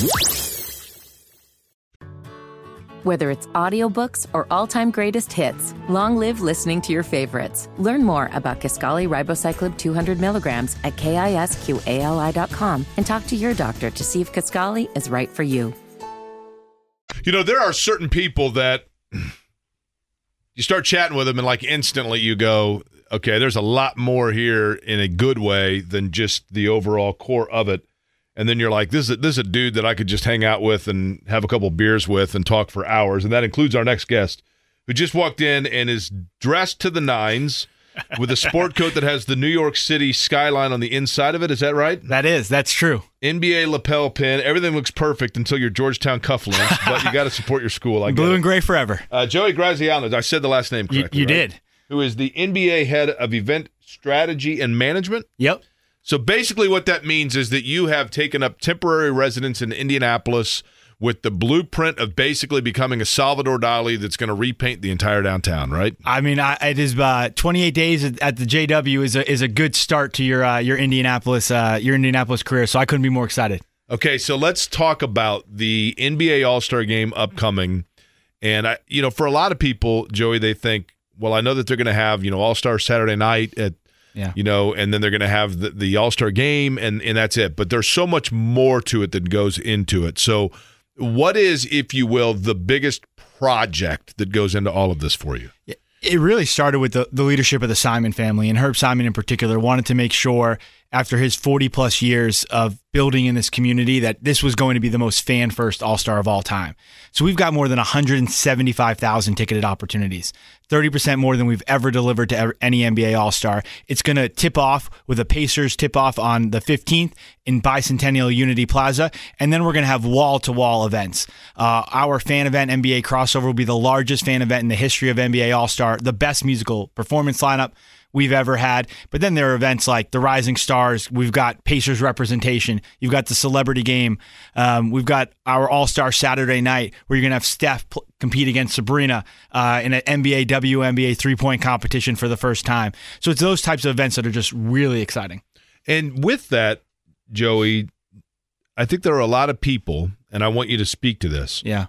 Whether it's audiobooks or all-time greatest hits, long live listening to your favorites. Learn more about Kisqali Ribociclib 200 milligrams at kisqali.com and talk to your doctor to see if Kisqali is right for you. You know, there are certain people that you start chatting with them and like instantly you go, okay, there's a lot more here in a good way than just the overall core of it and then you're like, this is a, this is a dude that I could just hang out with and have a couple beers with and talk for hours. And that includes our next guest, who just walked in and is dressed to the nines with a sport coat that has the New York City skyline on the inside of it. Is that right? That is. That's true. NBA lapel pin. Everything looks perfect until your Georgetown cufflinks, but you got to support your school. I Blue and gray forever. Uh, Joey Graziano. I said the last name You, you right? did. Who is the NBA head of event strategy and management? Yep. So basically, what that means is that you have taken up temporary residence in Indianapolis with the blueprint of basically becoming a Salvador Dali that's going to repaint the entire downtown, right? I mean, I, it is uh, 28 days at the JW is a is a good start to your uh, your Indianapolis uh, your Indianapolis career. So I couldn't be more excited. Okay, so let's talk about the NBA All Star Game upcoming. And I, you know, for a lot of people, Joey, they think, well, I know that they're going to have, you know, All Star Saturday night at, Yeah. you know, and then they're going to have the, the All Star Game, and and that's it. But there's so much more to it that goes into it. So, what is, if you will, the biggest project that goes into all of this for you? It really started with the, the leadership of the Simon family, and Herb Simon in particular wanted to make sure, after his 40 plus years of building in this community, that this was going to be the most fan first All Star of all time. So we've got more than 175,000 ticketed opportunities, 30% more than we've ever delivered to any NBA All Star. It's going to tip off with a Pacers tip off on the 15th in Bicentennial Unity Plaza, and then we're going to have wall to wall events. Uh, our fan event, NBA Crossover, will be the largest fan event in the history of NBA All Star, the best musical performance lineup we've ever had. But then there are events like the Rising Stars. We've got Pacers representation. You've got the celebrity game. Um, we've got our All Star Saturday night where you're going to have Steph pl- compete against Sabrina uh, in an NBA WNBA three point competition for the first time. So it's those types of events that are just really exciting. And with that, Joey, I think there are a lot of people, and I want you to speak to this. Yeah.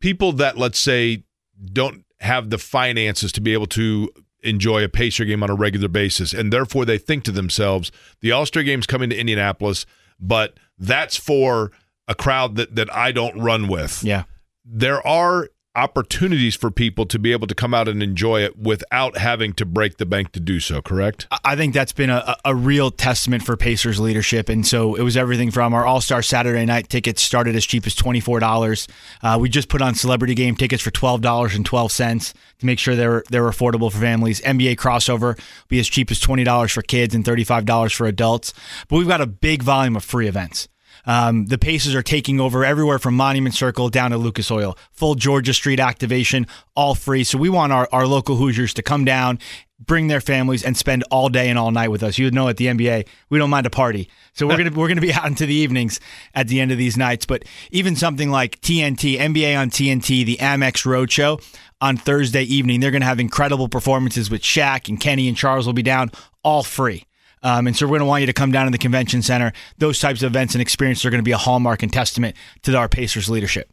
people that let's say don't have the finances to be able to enjoy a Pacer game on a regular basis, and therefore they think to themselves, the All Star game's coming to Indianapolis, but that's for a crowd that that I don't run with. Yeah. There are opportunities for people to be able to come out and enjoy it without having to break the bank to do so, correct? I- think that's been a, a real testament for Pacers leadership. And so it was everything from our All Star Saturday night tickets started as cheap as $24. Uh, we just put on celebrity game tickets for $12.12 to make sure they're, they're affordable for families. NBA crossover be as cheap as $20 for kids and $35 for adults. But we've got a big volume of free events. Um, the Pacers are taking over everywhere from Monument Circle down to Lucas Oil. Full Georgia Street activation, all free. So we want our, our local Hoosiers to come down, bring their families, and spend all day and all night with us. You know, at the NBA, we don't mind a party. So we're gonna we're gonna be out into the evenings at the end of these nights. But even something like TNT, NBA on TNT, the Amex Roadshow on Thursday evening, they're gonna have incredible performances with Shaq and Kenny and Charles will be down, all free. Um, and so we're going to want you to come down to the convention center. Those types of events and experiences are going to be a hallmark and testament to our Pacers leadership.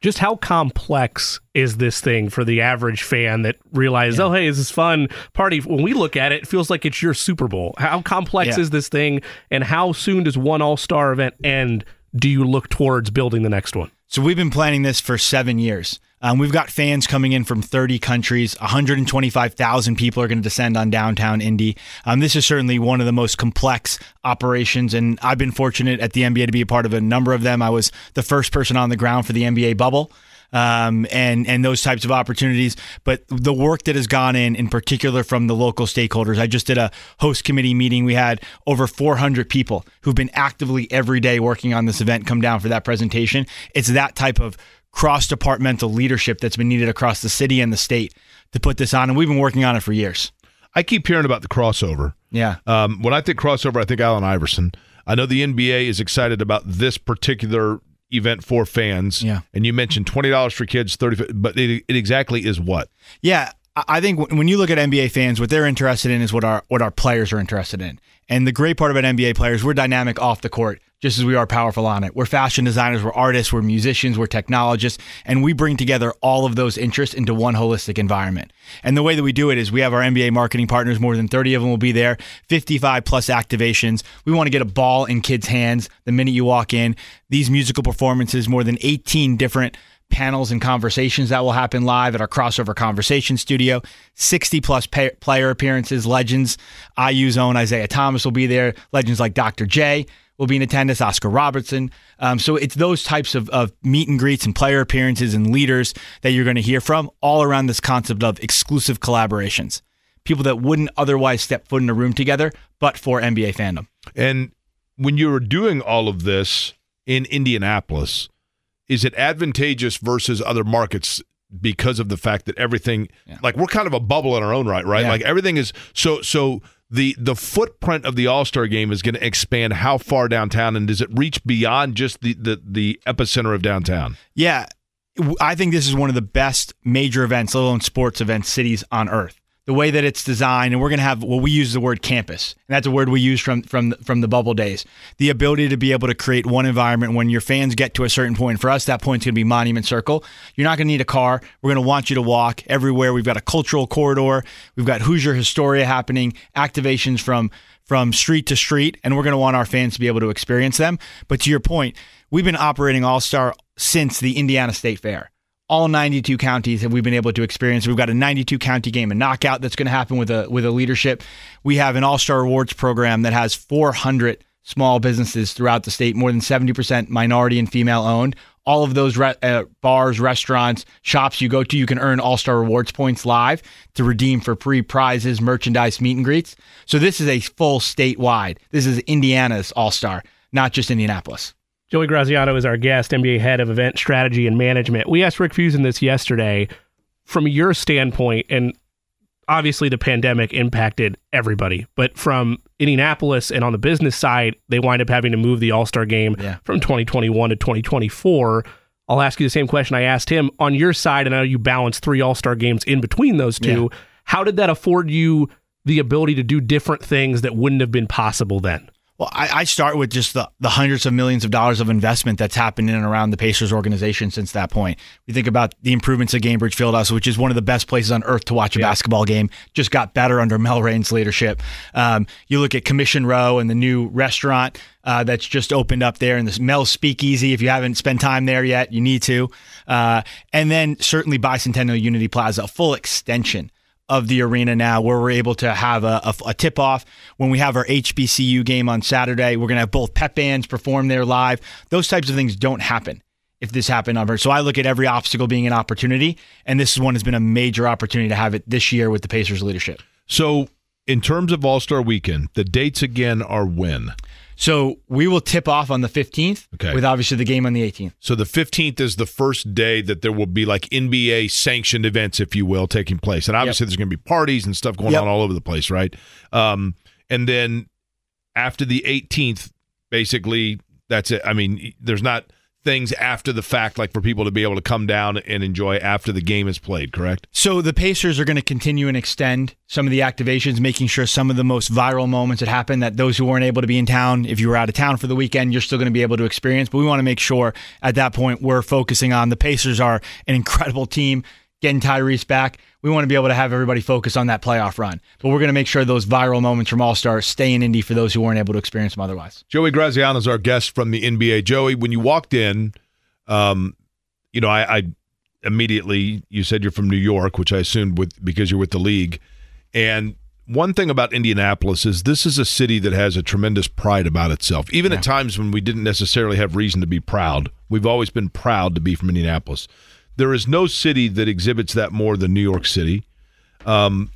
Just how complex is this thing for the average fan that realizes, oh, hey, this is fun party? When we look at it, it feels like it's your Super Bowl. How complex Yeah. is this thing, and how soon does one All Star event end? Do you look towards building the next one? So we've been planning this for seven years. Um, we've got fans coming in from 30 countries. 125,000 people are going to descend on downtown Indy. Um, this is certainly one of the most complex operations, and I've been fortunate at the NBA to be a part of a number of them. I was the first person on the ground for the NBA bubble. Um, and and those types of opportunities, but the work that has gone in, in particular from the local stakeholders. I just did a host committee meeting. We had over 400 people who've been actively every day working on this event come down for that presentation. It's that type of cross departmental leadership that's been needed across the city and the state to put this on. And we've been working on it for years. I keep hearing about the crossover. Yeah. Um, when I think crossover, I think Allen Iverson. I know the NBA is excited about this particular event for fans. Yeah. And you mentioned twenty dollars for kids, thirty, but it, it exactly is what. Yeah, I- I think when you look at NBA fans, what they're interested in is what our what our players are interested in. And the great part about NBA players, we're dynamic off the court, just as we are powerful on it. We're fashion designers, we're artists, we're musicians, we're technologists, and we bring together all of those interests into one holistic environment. And the way that we do it is we have our NBA marketing partners, more than 30 of them will be there, 55 plus activations. We want to get a ball in kids' hands the minute you walk in. These musical performances, more than 18 different panels and conversations that will happen live at our crossover conversation studio 60 plus pay- player appearances legends iu's own isaiah thomas will be there legends like dr j will be in attendance oscar robertson um, so it's those types of, of meet and greets and player appearances and leaders that you're going to hear from all around this concept of exclusive collaborations people that wouldn't otherwise step foot in a room together, but for NBA fandom. And when you were doing all of this in Indianapolis, is it advantageous versus other markets because of the fact that everything yeah. like we're kind of a bubble in our own right, right? Yeah. Like everything is so so the the footprint of the All-Star game is going to expand how far downtown and does it reach beyond just the the the epicenter of downtown? Yeah. I think this is one of the best major events, let alone sports events, cities on earth the way that it's designed, and we're going to have well, we use the word campus, and that's a word we use from from from the bubble days. The ability to be able to create one environment when your fans get to a certain point. For us, that point's going to be Monument Circle. You're not going to need a car. We're going to want you to walk everywhere. We've got a cultural corridor. We've got Hoosier Historia happening, activations from from street to street, and we're going to want our fans to be able to experience them. But to your point, we've been operating All Star since the Indiana State Fair all 92 counties have we been able to experience. We've got a 92 county game, a knockout that's going to happen with a with a leadership. We have an All Star Awards program that has 400 small businesses throughout the state, more than 70% minority and female owned. All of those re- uh, bars, restaurants, shops you go to, you can earn All Star Rewards points live to redeem for free prizes, merchandise, meet and greets. So this is a full statewide. This is Indiana's All Star, not just Indianapolis. Joey Graziano is our guest, NBA head of event strategy and management. We asked Rick Fuson this yesterday. From your standpoint, and obviously the pandemic impacted everybody, but from Indianapolis and on the business side, they wind up having to move the All Star game yeah. from 2021 to 2024. I'll ask you the same question I asked him. On your side, and I know you balance three All Star games in between those two. Yeah. How did that afford you the ability to do different things that wouldn't have been possible then? Well, I, I, start with just the, the hundreds of millions of dollars of investment that's happened in and around the Pacers organization since that point. We think about the improvements at Gainbridge Fieldhouse, which is one of the best places on earth to watch a yeah. basketball game. Just got better under Mel Raines' leadership. Um, you look at Commission Row and the new restaurant uh, that's just opened up there, and this Mel Speakeasy. If you haven't spent time there yet, you need to. Uh, and then certainly Bicentennial Unity Plaza, a full extension of the arena now where we're able to have a, a, a tip off when we have our HBCU game on Saturday. We're going to have both pep bands perform there live. Those types of things don't happen if this happened on So I look at every obstacle being an opportunity, and this one has been a major opportunity to have it this year with the Pacers leadership. So, in terms of All Star Weekend, the dates again are when? So we will tip off on the 15th okay. with obviously the game on the 18th. So the 15th is the first day that there will be like NBA sanctioned events, if you will, taking place. And obviously yep. there's going to be parties and stuff going yep. on all over the place, right? Um, and then after the 18th, basically, that's it. I mean, there's not – things after the fact, like for people to be able to come down and enjoy after the game is played, correct? So the Pacers are going to continue and extend some of the activations, making sure some of the most viral moments that happen that those who weren't able to be in town, if you were out of town for the weekend, you're still going to be able to experience. But we want to make sure at that point we're focusing on the Pacers are an incredible team getting Tyrese back. We want to be able to have everybody focus on that playoff run. But we're going to make sure those viral moments from All Stars stay in Indy for those who weren't able to experience them otherwise. Joey Graziano is our guest from the NBA. Joey, when you walked in, um, you know, I, I immediately you said you're from New York, which I assumed with because you're with the league. And one thing about Indianapolis is this is a city that has a tremendous pride about itself. Even yeah. at times when we didn't necessarily have reason to be proud, we've always been proud to be from Indianapolis. There is no city that exhibits that more than New York City. Um,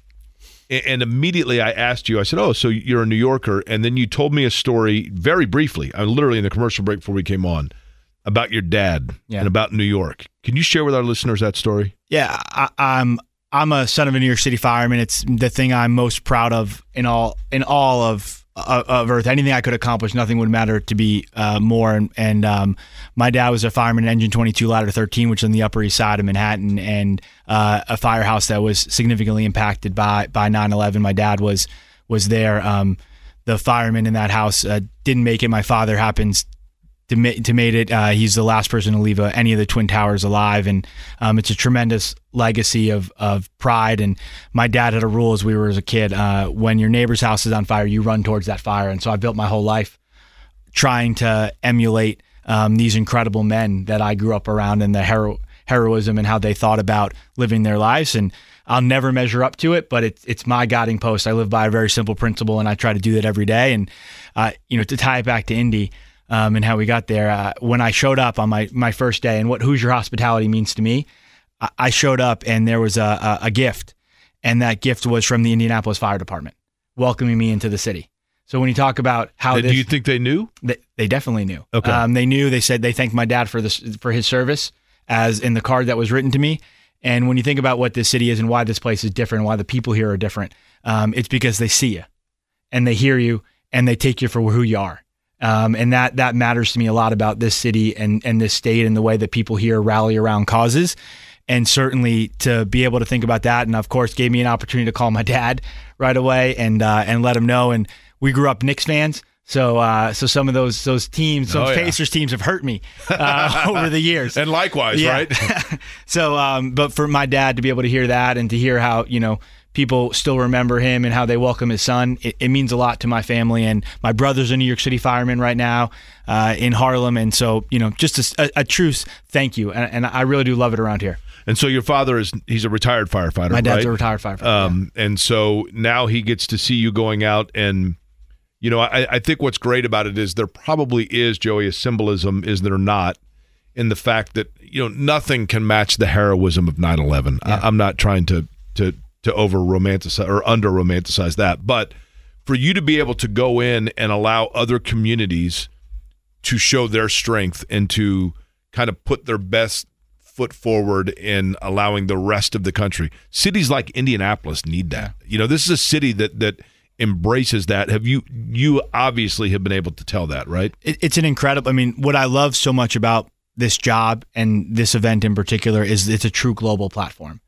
and immediately I asked you, I said, Oh, so you're a New Yorker. And then you told me a story very briefly, I literally in the commercial break before we came on, about your dad yeah. and about New York. Can you share with our listeners that story? Yeah, I, I'm I'm a son of a New York City fireman. It's the thing I'm most proud of in all in all of of Earth. Anything I could accomplish, nothing would matter to be uh, more. And, and um, my dad was a fireman in Engine 22, Ladder 13, which is on the Upper East Side of Manhattan, and uh, a firehouse that was significantly impacted by by 9/11. My dad was was there. Um, the fireman in that house uh, didn't make it. My father happens to, ma- to made it. Uh, he's the last person to leave uh, any of the twin towers alive, and um, it's a tremendous legacy of of pride. And my dad had a rule as we were as a kid: uh, when your neighbor's house is on fire, you run towards that fire. And so I built my whole life trying to emulate um, these incredible men that I grew up around and the hero- heroism and how they thought about living their lives. And I'll never measure up to it, but it's it's my guiding post. I live by a very simple principle, and I try to do that every day. And uh, you know, to tie it back to Indy um, and how we got there. Uh, when I showed up on my, my first day and what Hoosier hospitality means to me, I, showed up and there was a, a, a gift. and that gift was from the Indianapolis Fire Department welcoming me into the city. So when you talk about how do you think they knew? they, they definitely knew. Okay. Um, they knew. They said they thanked my dad for this for his service, as in the card that was written to me. And when you think about what this city is and why this place is different, why the people here are different, um, it's because they see you, and they hear you, and they take you for who you are. Um, and that that matters to me a lot about this city and and this state and the way that people here rally around causes. And certainly to be able to think about that, and of course, gave me an opportunity to call my dad right away and uh, and let him know. And we grew up Knicks fans, so uh, so some of those those teams, those Oh, yeah. Pacers teams, have hurt me uh, over the years. And likewise, Yeah. right? so, um, but for my dad to be able to hear that and to hear how you know people still remember him and how they welcome his son, it, it means a lot to my family. And my brother's a New York City fireman right now uh, in Harlem, and so you know, just a, a true thank you. And, and I really do love it around here. and so your father is he's a retired firefighter, My dad's right? a retired firefighter. Um, and so now he gets to see you going out and you know, I, I think what's great about it is there probably is, Joey, a symbolism, is there not, in the fact that, you know, nothing can match the heroism of 9 11. I'm not trying to to to over romanticize or under romanticize that. But for you to be able to go in and allow other communities to show their strength and to kind of put their best foot forward in allowing the rest of the country. Cities like Indianapolis need that. You know, this is a city that that embraces that. Have you you obviously have been able to tell that, right? it, it's an incredible. I mean, what I love so much about this job and this event in particular is it's a true global platform.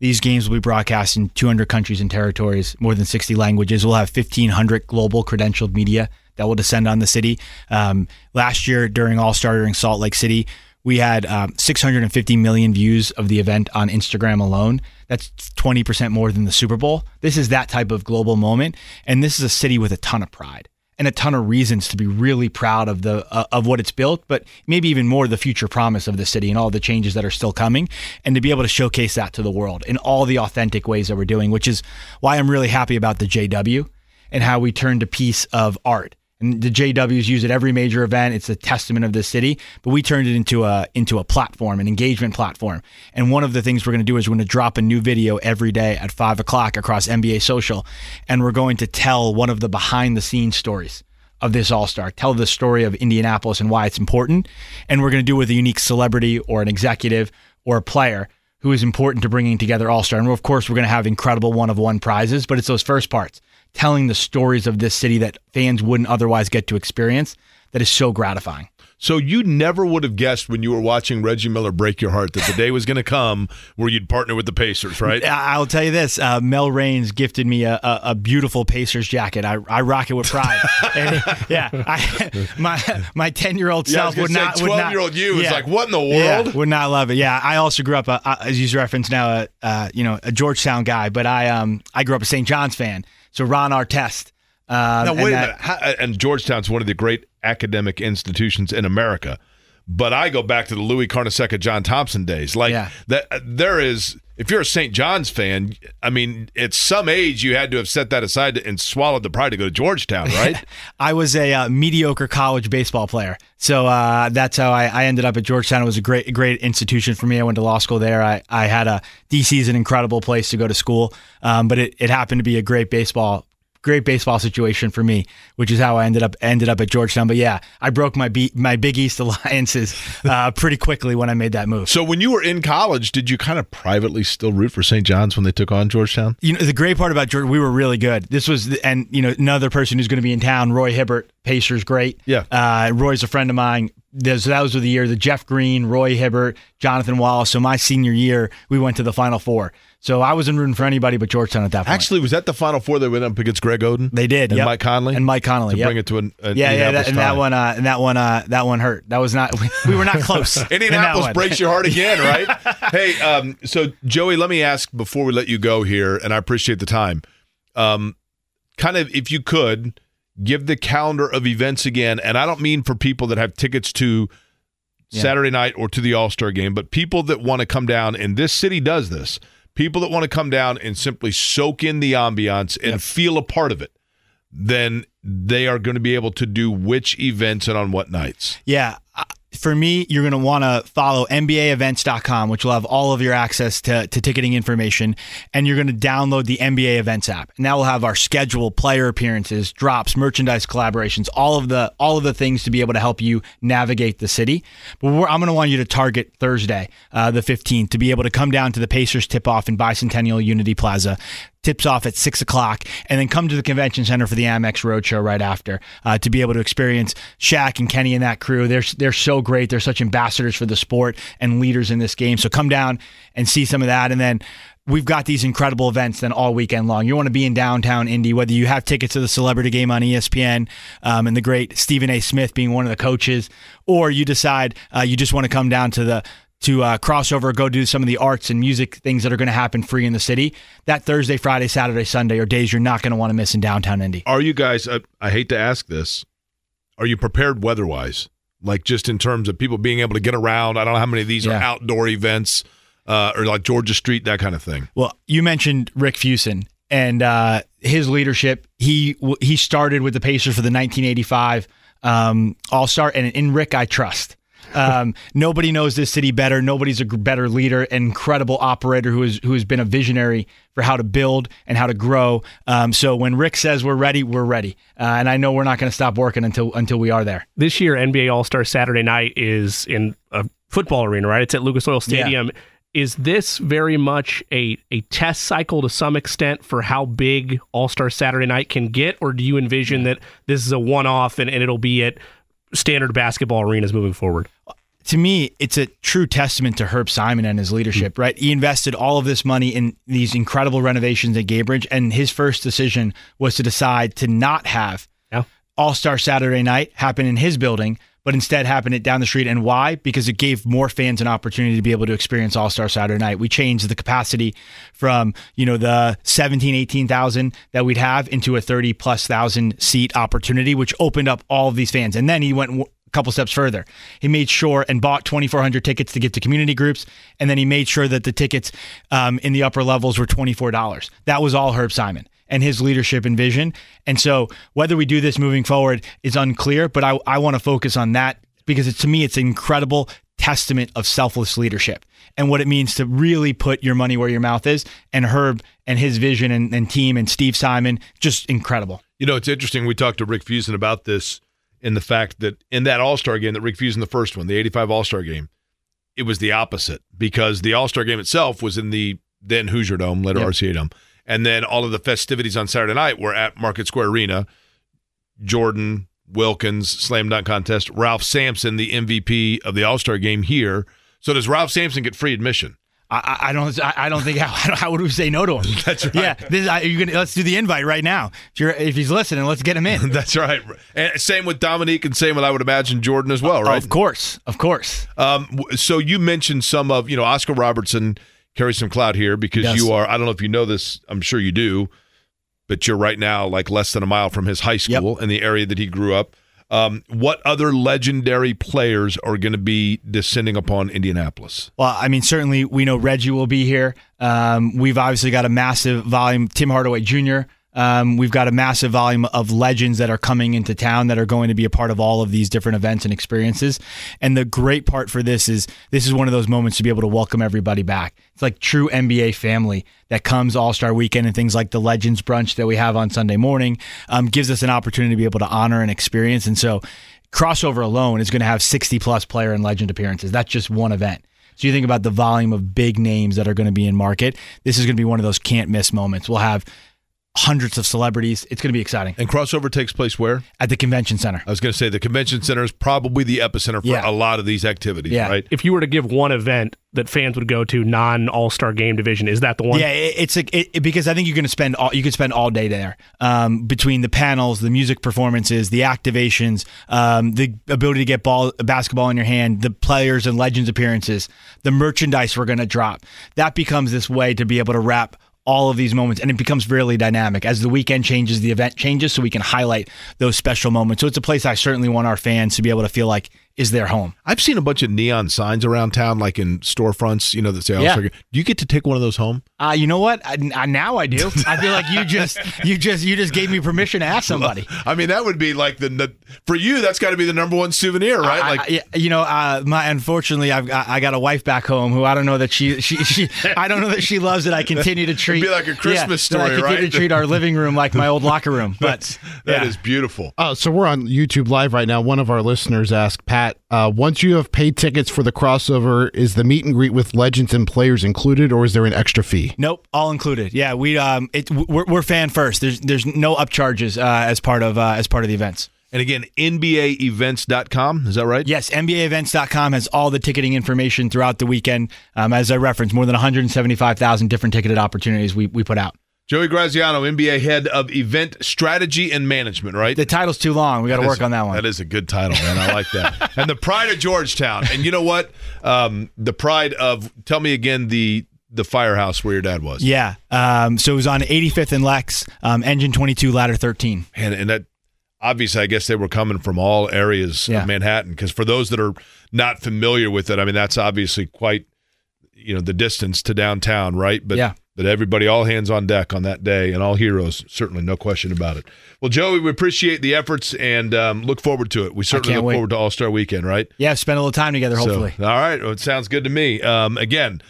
These games will be broadcast in 200 countries and territories, more than 60 languages. We'll have 1,500 global credentialed media that will descend on the city. Um, last year, during All Star during Salt Lake City, we had um, 650 million views of the event on Instagram alone. That's 20% more than the Super Bowl. This is that type of global moment, and this is a city with a ton of pride and a ton of reasons to be really proud of the uh, of what it's built, but maybe even more the future promise of the city and all the changes that are still coming, and to be able to showcase that to the world in all the authentic ways that we're doing, which is why I'm really happy about the JW and how we turned a piece of art. And the JWs use it every major event. It's a testament of this city, but we turned it into a into a platform, an engagement platform. And one of the things we're going to do is we're going to drop a new video every day at five o'clock across NBA social, and we're going to tell one of the behind the scenes stories of this All Star. Tell the story of Indianapolis and why it's important, and we're going to do it with a unique celebrity or an executive or a player who is important to bringing together All Star. And of course, we're going to have incredible one of one prizes, but it's those first parts telling the stories of this city that fans wouldn't otherwise get to experience that is so gratifying. So you never would have guessed when you were watching Reggie Miller break your heart that the day was going to come where you'd partner with the Pacers, right? I'll tell you this: uh, Mel Raines gifted me a, a, a beautiful Pacers jacket. I, I rock it with pride. and, yeah, I, my my ten year old Yeah, self would say, not. would not- 12-year-old you is like, what in the Yeah, world? would not love it. Yeah, I also grew up, uh, as you referenced now, uh, uh, you know, a Georgetown guy, but I um I grew up a St. John's fan. So Ron Artest. Uh, Now and wait a that- minute. How, and Georgetown's one of the great academic institutions in America, but I go back to the Louis Carnesecca, John Thompson days. Like Yeah. that, there is. If you're a St. John's fan, I mean, at some age you had to have set that aside and swallowed the pride to go to Georgetown, right? I was a uh, mediocre college baseball player, so uh, that's how I, I ended up at Georgetown. It was a great, great institution for me. I went to law school there. I, I had a DC is an incredible place to go to school, um, but it, it happened to be a great baseball, great baseball situation for me, which is how I ended up ended up at Georgetown. But yeah, I broke my be- my Big East alliances uh, pretty quickly when I made that move. so when you were in college, did you kind of privately still root for St. John's when they took on Georgetown? You know, the great part about Jordan, we were really good. This was, the, and you know, another person who's going to be in town, Roy Hibbert, Pacers, great. Yeah. Uh, Roy's a friend of mine. There's, that was the year the Jeff Green, Roy Hibbert, Jonathan Wallace. So my senior year, we went to the Final Four. So I wasn't rooting for anybody but Georgetown at that point. Actually, was that the Final Four they went up against Greg Oden? they did. and yep. Mike Conley and Mike Conley to yep. bring it to an, an yeah, yeah, that, and that one, uh, and that one, uh, that one hurt. That was not. We, we were not close. Indianapolis one. breaks your heart again, right? hey, um, so Joey, let me ask before we let you go here, and I appreciate the time. Um, kind of, if you could give the calendar of events again, and I don't mean for people that have tickets to Yeah. Saturday night or to the All Star game, but people that want to come down, and this city does this. People that want to come down and simply soak in the ambiance and feel a part of it, then they are going to be able to do which events and on what nights. Yeah. For me, you're going to want to follow NBAevents.com, which will have all of your access to, to ticketing information. And you're going to download the NBA Events app. And that will have our schedule, player appearances, drops, merchandise collaborations, all of the all of the things to be able to help you navigate the city. But I'm going to want you to target Thursday, uh, the 15th, to be able to come down to the Pacers tip off in Bicentennial Unity Plaza tips off at six o'clock, and then come to the convention center for the Amex Roadshow right after uh, to be able to experience Shaq and Kenny and that crew. They're they're so great. They're such ambassadors for the sport and leaders in this game. So come down and see some of that, and then. We've got these incredible events then all weekend long. You want to be in downtown Indy, whether you have tickets to the celebrity game on ESPN um, and the great Stephen A. Smith being one of the coaches, or you decide uh, you just want to come down to the to uh, cross over, go do some of the arts and music things that are going to happen free in the city. That Thursday, Friday, Saturday, Sunday are days you're not going to want to miss in downtown Indy. Are you guys? Uh, I hate to ask this. Are you prepared weather-wise? Like just in terms of people being able to get around. I don't know how many of these yeah. are outdoor events uh, or like Georgia Street, that kind of thing. Well, you mentioned Rick Fuson and uh, his leadership. He he started with the Pacers for the 1985 um, All Star, and in Rick I trust. Um, nobody knows this city better. Nobody's a better leader, an incredible operator who is who has been a visionary for how to build and how to grow. Um, so when Rick says we're ready, we're ready, uh, and I know we're not going to stop working until until we are there. This year, NBA All Star Saturday Night is in a football arena, right? It's at Lucas Oil Stadium. Yeah. Is this very much a, a test cycle to some extent for how big All Star Saturday Night can get, or do you envision that this is a one off and, and it'll be at standard basketball arenas moving forward? To me, it's a true testament to Herb Simon and his leadership, mm-hmm. right? He invested all of this money in these incredible renovations at Gainbridge, and his first decision was to decide to not have yeah. All Star Saturday night happen in his building, but instead happened it down the street. And why? Because it gave more fans an opportunity to be able to experience All Star Saturday night. We changed the capacity from, you know, the 17, 18,000 that we'd have into a 30 plus thousand seat opportunity, which opened up all of these fans. And then he went a couple steps further. He made sure and bought 2,400 tickets to get to community groups. And then he made sure that the tickets um, in the upper levels were $24. That was all Herb Simon and his leadership and vision. And so whether we do this moving forward is unclear, but I, I want to focus on that because it, to me, it's an incredible testament of selfless leadership and what it means to really put your money where your mouth is. And Herb and his vision and, and team and Steve Simon, just incredible. You know, it's interesting. We talked to Rick Fuson about this in the fact that in that All Star game that Rick Fuson, the first one, the 85 All Star game, it was the opposite because the All Star game itself was in the then Hoosier Dome, later yep. RCA Dome. And then all of the festivities on Saturday night were at Market Square Arena. Jordan, Wilkins, slam dunk contest, Ralph Sampson, the MVP of the All Star game here. So does Ralph Sampson get free admission? I, I, don't. I don't think. How, how would we say no to him? That's right. Yeah. This, I, gonna, let's do the invite right now. If, if, he's listening, let's get him in. That's right. And same with Dominique, and same with I would imagine Jordan as well, right? Of course, of course. Um, so you mentioned some of you know Oscar Robertson carry some clout here because yes. you are. I don't know if you know this. I'm sure you do, but you're right now like less than a mile from his high school yep. in the area that he grew up. Um, what other legendary players are going to be descending upon Indianapolis? Well, I mean, certainly we know Reggie will be here. Um, we've obviously got a massive volume. Tim Hardaway Jr. Um, we've got a massive volume of legends that are coming into town that are going to be a part of all of these different events and experiences. And the great part for this is this is one of those moments to be able to welcome everybody back. It's like true NBA family that comes All Star Weekend and things like the Legends Brunch that we have on Sunday morning um, gives us an opportunity to be able to honor and experience. And so, crossover alone is going to have 60 plus player and legend appearances. That's just one event. So you think about the volume of big names that are going to be in market. This is going to be one of those can't miss moments. We'll have hundreds of celebrities. It's going to be exciting. And crossover takes place where? At the convention center. I was going to say the convention center is probably the epicenter for yeah. a lot of these activities, yeah. right? If you were to give one event that fans would go to non All Star Game division, is that the one? Yeah, it's like it, because I think you're going to spend all you could spend all day there um, between the panels, the music performances, the activations, um, the ability to get ball basketball in your hand, the players and legends appearances, the merchandise we're going to drop. That becomes this way to be able to wrap all of these moments and it becomes really dynamic as the weekend changes the event changes so we can highlight those special moments. So it's a place i certainly want our fans to be able to feel like is their home. I've seen a bunch of neon signs around town, like in storefronts, you know, that say All Star. Yeah. Do you get to take one of those home? Uh, you know what? I, I- now I do. I feel like you just you just you just gave me permission to ask somebody. I mean, that would be like the, the for you. That's got to be the number one souvenir, right? I- like I- you know, uh, my unfortunately, I've got, I got a wife back home who I don't know that she she, she I don't know that she loves it. I continue to treat be like a Christmas yeah, that I continue right? to treat our living room like my old locker room. But that's that yeah. is beautiful. Uh, so we're on YouTube Live right now. One of our listeners asked Pat, uh, once you have paid tickets for the crossover, is the meet and greet with legends and players included, or is there an extra fee? Nope, all included. Yeah, we um, it we're, we're fan first. There's there's no upcharges uh, as part of uh, as part of the events. And again, NBAEvents.com. Is that right? Yes, NBAEvents.com has all the ticketing information throughout the weekend. Um, as I referenced, more than 175,000 different ticketed opportunities we, we put out. Joey Graziano, NBA head of event strategy and management, right? The title's too long. We got to work on that one. That is a good title, man. I like that. and the pride of Georgetown. And you know what? Um, the pride of tell me again the the firehouse where your dad was. Yeah. Um, so it was on 85th and Lex, um, engine 22, ladder 13. And and that obviously I guess they were coming from all areas Yeah. of Manhattan because for those that are not familiar with it, I mean that's obviously quite you know the distance to downtown, right? But Yeah. But everybody all hands on deck on that day and all heroes, certainly no question about it. Well, Joey, we appreciate the efforts and um, look forward to it. We certainly look wait. forward to All Star Weekend, right? Yeah, spend a little time together, hopefully. So, all right. Well, it sounds good to me. Um, again,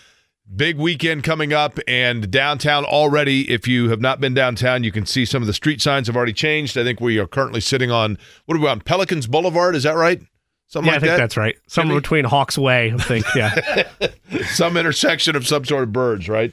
big weekend coming up and downtown already. If you have not been downtown, you can see some of the street signs have already changed. I think we are currently sitting on, what are we on? Pelicans Boulevard. Is that right? Something Yeah, I like think that? that's right. Somewhere Maybe. between Hawks Way, I think. Yeah. Some intersection of some sort of birds, right?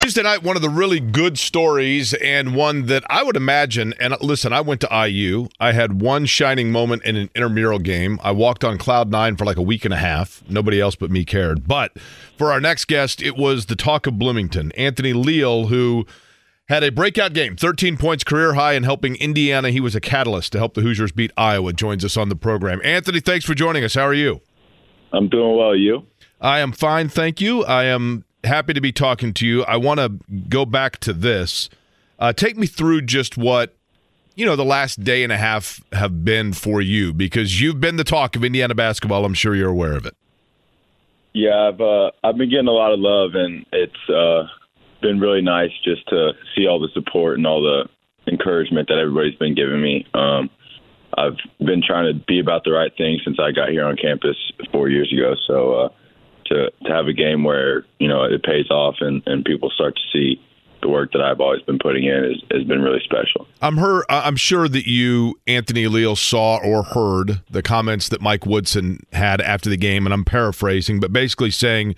Tuesday night, one of the really good stories, and one that I would imagine. And listen, I went to IU. I had one shining moment in an intramural game. I walked on cloud nine for like a week and a half. Nobody else but me cared. But for our next guest, it was the talk of Bloomington, Anthony Leal, who had a breakout game, 13 points, career high, in helping Indiana. He was a catalyst to help the Hoosiers beat Iowa. Joins us on the program. Anthony, thanks for joining us. How are you? I'm doing well. You? I am fine, thank you. I am happy to be talking to you. I want to go back to this. Uh, take me through just what you know the last day and a half have been for you because you've been the talk of Indiana basketball. I'm sure you're aware of it. Yeah, I've uh, I've been getting a lot of love, and it's uh, been really nice just to see all the support and all the encouragement that everybody's been giving me. Um, I've been trying to be about the right thing since I got here on campus four years ago. So uh, to to have a game where you know it pays off and and people start to see the work that I've always been putting in is, has been really special. I'm her. I'm sure that you, Anthony Leal, saw or heard the comments that Mike Woodson had after the game, and I'm paraphrasing, but basically saying,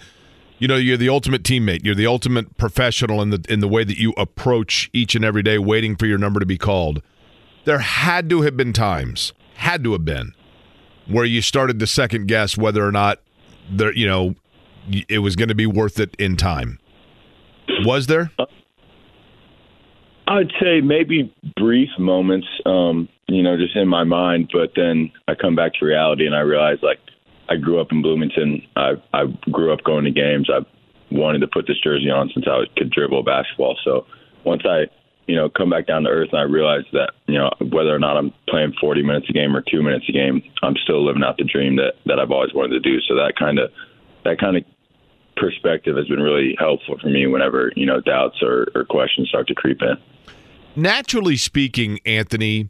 you know, you're the ultimate teammate. You're the ultimate professional in the in the way that you approach each and every day, waiting for your number to be called. There had to have been times, had to have been, where you started to second guess whether or not there, you know, it was going to be worth it in time. Was there? I'd say maybe brief moments, um, you know, just in my mind, but then I come back to reality and I realize like I grew up in Bloomington. I I grew up going to games. I wanted to put this jersey on since I could dribble basketball. So once I, you know, come back down to earth and I realize that, you know, whether or not I'm playing 40 minutes a game or 2 minutes a game, I'm still living out the dream that that I've always wanted to do. So that kind of that kind of perspective has been really helpful for me whenever, you know, doubts or, or questions start to creep in. naturally speaking, Anthony,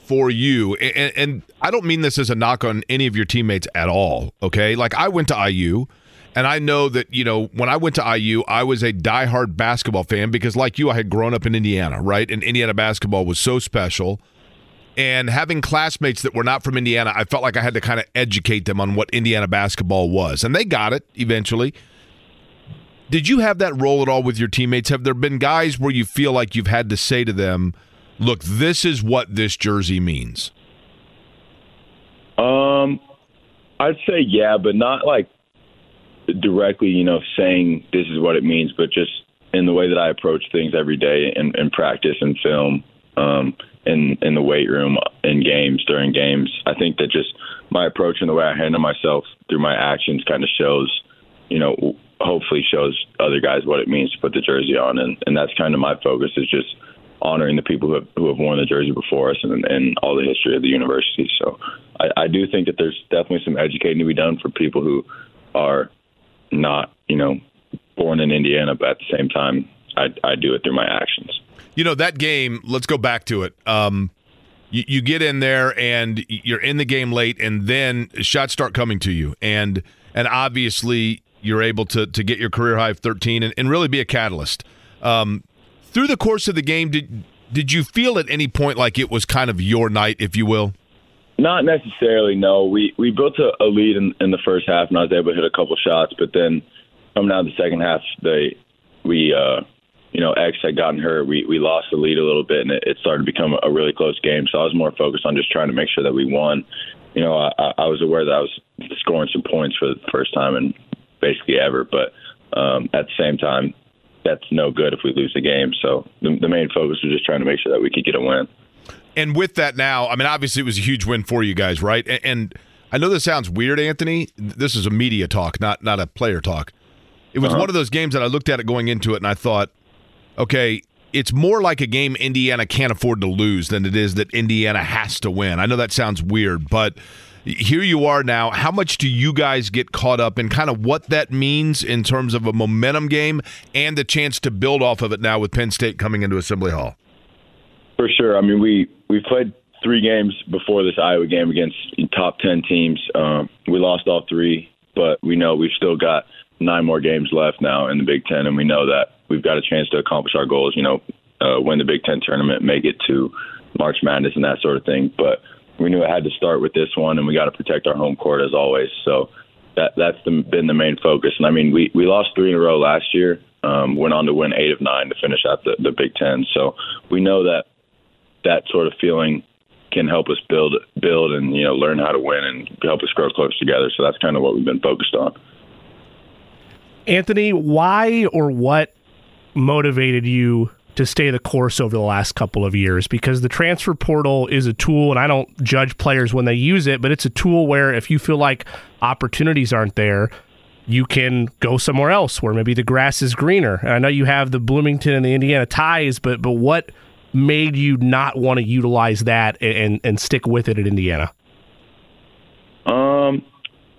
for you, and, and I don't mean this as a knock on any of your teammates at all, okay? Like, I went to IU, and I know that, you know, when I went to IU, I was a diehard basketball fan because, like you, I had grown up in Indiana, right? And Indiana basketball was so special. And having classmates that were not from Indiana, I felt like I had to kind of educate them on what Indiana basketball was. And they got it eventually. Did you have that role at all with your teammates? Have there been guys where you feel like you've had to say to them, look, this is what this jersey means? Um, I'd say yeah, but not like directly, you know, saying this is what it means, but just in the way that I approach things every day in, in practice and film. um, in in the weight room, in games, during games. I think that just my approach and the way I handle myself through my actions kind of shows, you know, hopefully shows other guys what it means to put the jersey on, and and that's kind of my focus is just honoring the people who have, who have worn the jersey before us and, and all the history of the university. So I, I do think that there's definitely some educating to be done for people who are not, you know, born in Indiana, but at the same time, I, I do it through my actions. You know that game. Let's go back to it. Um, you, you get in there and you're in the game late, and then shots start coming to you, and and obviously you're able to to get your career high of 13 and, and really be a catalyst. Um, through the course of the game, did did you feel at any point like it was kind of your night, if you will? Not necessarily. No, we we built a, a lead in, in the first half, and I was able to hit a couple shots. But then coming out of the second half, they we uh, you know X had gotten hurt. We we lost the lead a little bit, and it, it started to become a really close game. So I was more focused on just trying to make sure that we won. You know, I, I was aware that I was scoring some points for the first time in basically ever, but um, at the same time, that's no good if we lose the game. So the, the main focus was just trying to make sure that we could get a win. And with that now, I mean, obviously it was a huge win for you guys, right? And, and I know this sounds weird, Anthony. This is a media talk, not not a player talk. It was uh-huh. one of those games that I looked at it going into it, and I thought, okay, it's more like a game Indiana can't afford to lose than it is that Indiana has to win. I know that sounds weird, but here you are now. How much do you guys get caught up in kind of what that means in terms of a momentum game and the chance to build off of it now with Penn State coming into Assembly Hall? For sure. I mean, we we played three games before this Iowa game against top ten teams. Um, we lost all three, but we know we've still got nine more games left now in the Big Ten, and we know that we've got a chance to accomplish our goals. You know, uh, win the Big Ten tournament, make it to March Madness, and that sort of thing. But we knew it had to start with this one, and we got to protect our home court as always. So that that's the, been the main focus. And I mean, we we lost three in a row last year. Um, went on to win eight of nine to finish out the, the Big Ten. So we know that that sort of feeling can help us build build and you know learn how to win and help us grow close together. So that's kind of what we've been focused on. Anthony, why or what motivated you to stay the course over the last couple of years because the transfer portal is a tool, and I don't judge players when they use it, but it's a tool where if you feel like opportunities aren't there, you can go somewhere else where maybe the grass is greener. And I know you have the Bloomington and the Indiana ties, but but what made you not want to utilize that and and stick with it at Indiana? Um,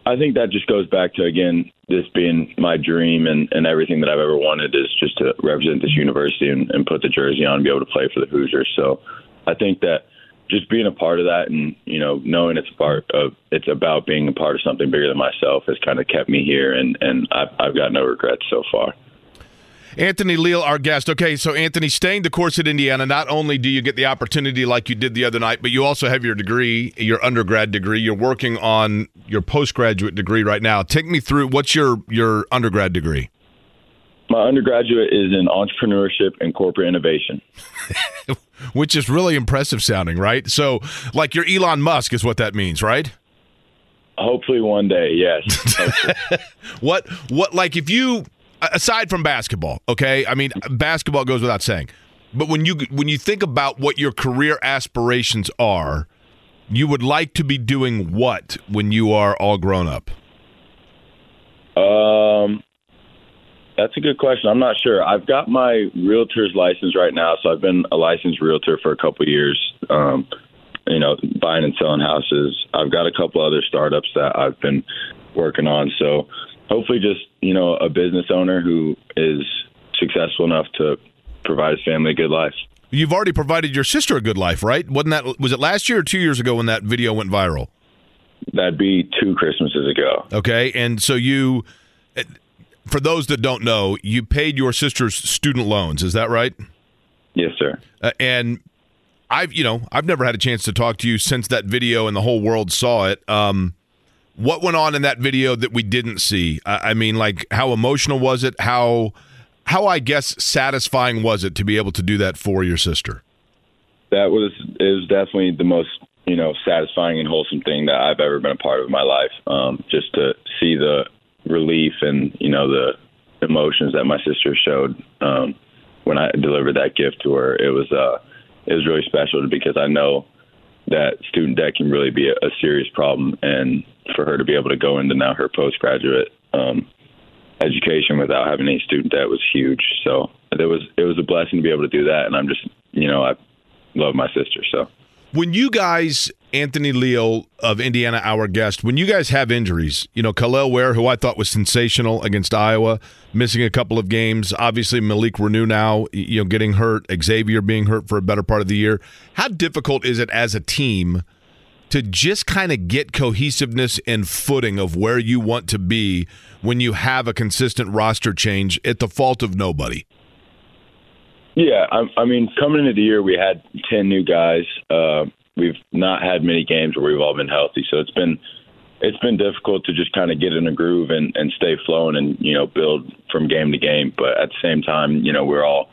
I think that just goes back to again this being my dream and, and everything that I've ever wanted is just to represent this university and, and put the jersey on and be able to play for the Hoosiers. So I think that just being a part of that and you know knowing it's a part of it's about being a part of something bigger than myself has kind of kept me here and and I've, I've got no regrets so far. Anthony Leal, our guest. Okay, so Anthony, staying the course at Indiana, not only do you get the opportunity like you did the other night, but you also have your degree, your undergrad degree. You're working on your postgraduate degree right now. Take me through what's your your undergrad degree? My undergraduate is in entrepreneurship and corporate innovation. Which is really impressive sounding, right? So, like your Elon Musk is what that means, right? Hopefully one day, yes. what what like if you aside from basketball, okay? I mean, basketball goes without saying. But when you when you think about what your career aspirations are, you would like to be doing what when you are all grown up? Um that's a good question. I'm not sure. I've got my realtor's license right now, so I've been a licensed realtor for a couple years. Um, you know, buying and selling houses. I've got a couple other startups that I've been working on. So hopefully just you know a business owner who is successful enough to provide his family a good life. You've already provided your sister a good life, right? Wasn't that was it last year or two years ago when that video went viral? That'd be two Christmases ago. Okay, and so you, for those that don't know, you paid your sister's student loans. Is that right? Yes, sir. Uh, and I've you know I've never had a chance to talk to you since that video and the whole world saw it. Um, what went on in that video that we didn't see? I, I mean, like how emotional was it? How how I guess satisfying was it to be able to do that for your sister? That was it was definitely the most you know satisfying and wholesome thing that I've ever been a part of in my life. Um, just to see the relief and you know the emotions that my sister showed um, when I delivered that gift to her. It was uh, it was really special because I know that student debt can really be a, a serious problem, and for her to be able to go into now her postgraduate um, education without having any student debt was huge. So it was it was a blessing to be able to do that, and I'm just you know I love my sister so. When you guys, Anthony Leal of Indiana, our guest, when you guys have injuries, you know, Kel'el Ware, who I thought was sensational against Iowa, missing a couple of games. Obviously, Malik Reneau now, you know, getting hurt. Xavier being hurt for a better part of the year. How difficult is it as a team to just kind of get cohesiveness and footing of where you want to be when you have a consistent roster change at the fault of nobody? Yeah, I, I mean, coming into the year, we had ten new guys. Uh, we've not had many games where we've all been healthy, so it's been it's been difficult to just kind of get in a groove and, and stay flowing and you know build from game to game. But at the same time, you know, we're all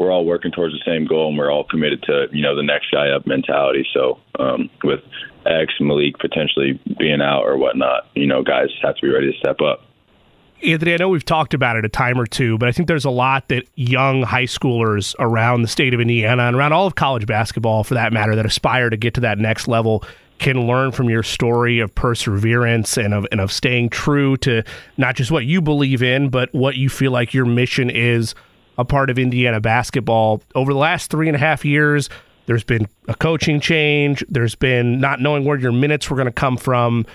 we're all working towards the same goal, and we're all committed to you know the next guy up mentality. So um, with X Malik potentially being out or whatnot, you know, guys have to be ready to step up. Anthony, I know we've talked about it a time or two, but I think there's a lot that young high schoolers around the state of Indiana and around all of college basketball, for that matter, that aspire to get to that next level can learn from your story of perseverance and of and of staying true to not just what you believe in, but what you feel like your mission is a part of Indiana basketball. Over the last three and a half years, there's been a coaching change. There's been not knowing where your minutes were going to come from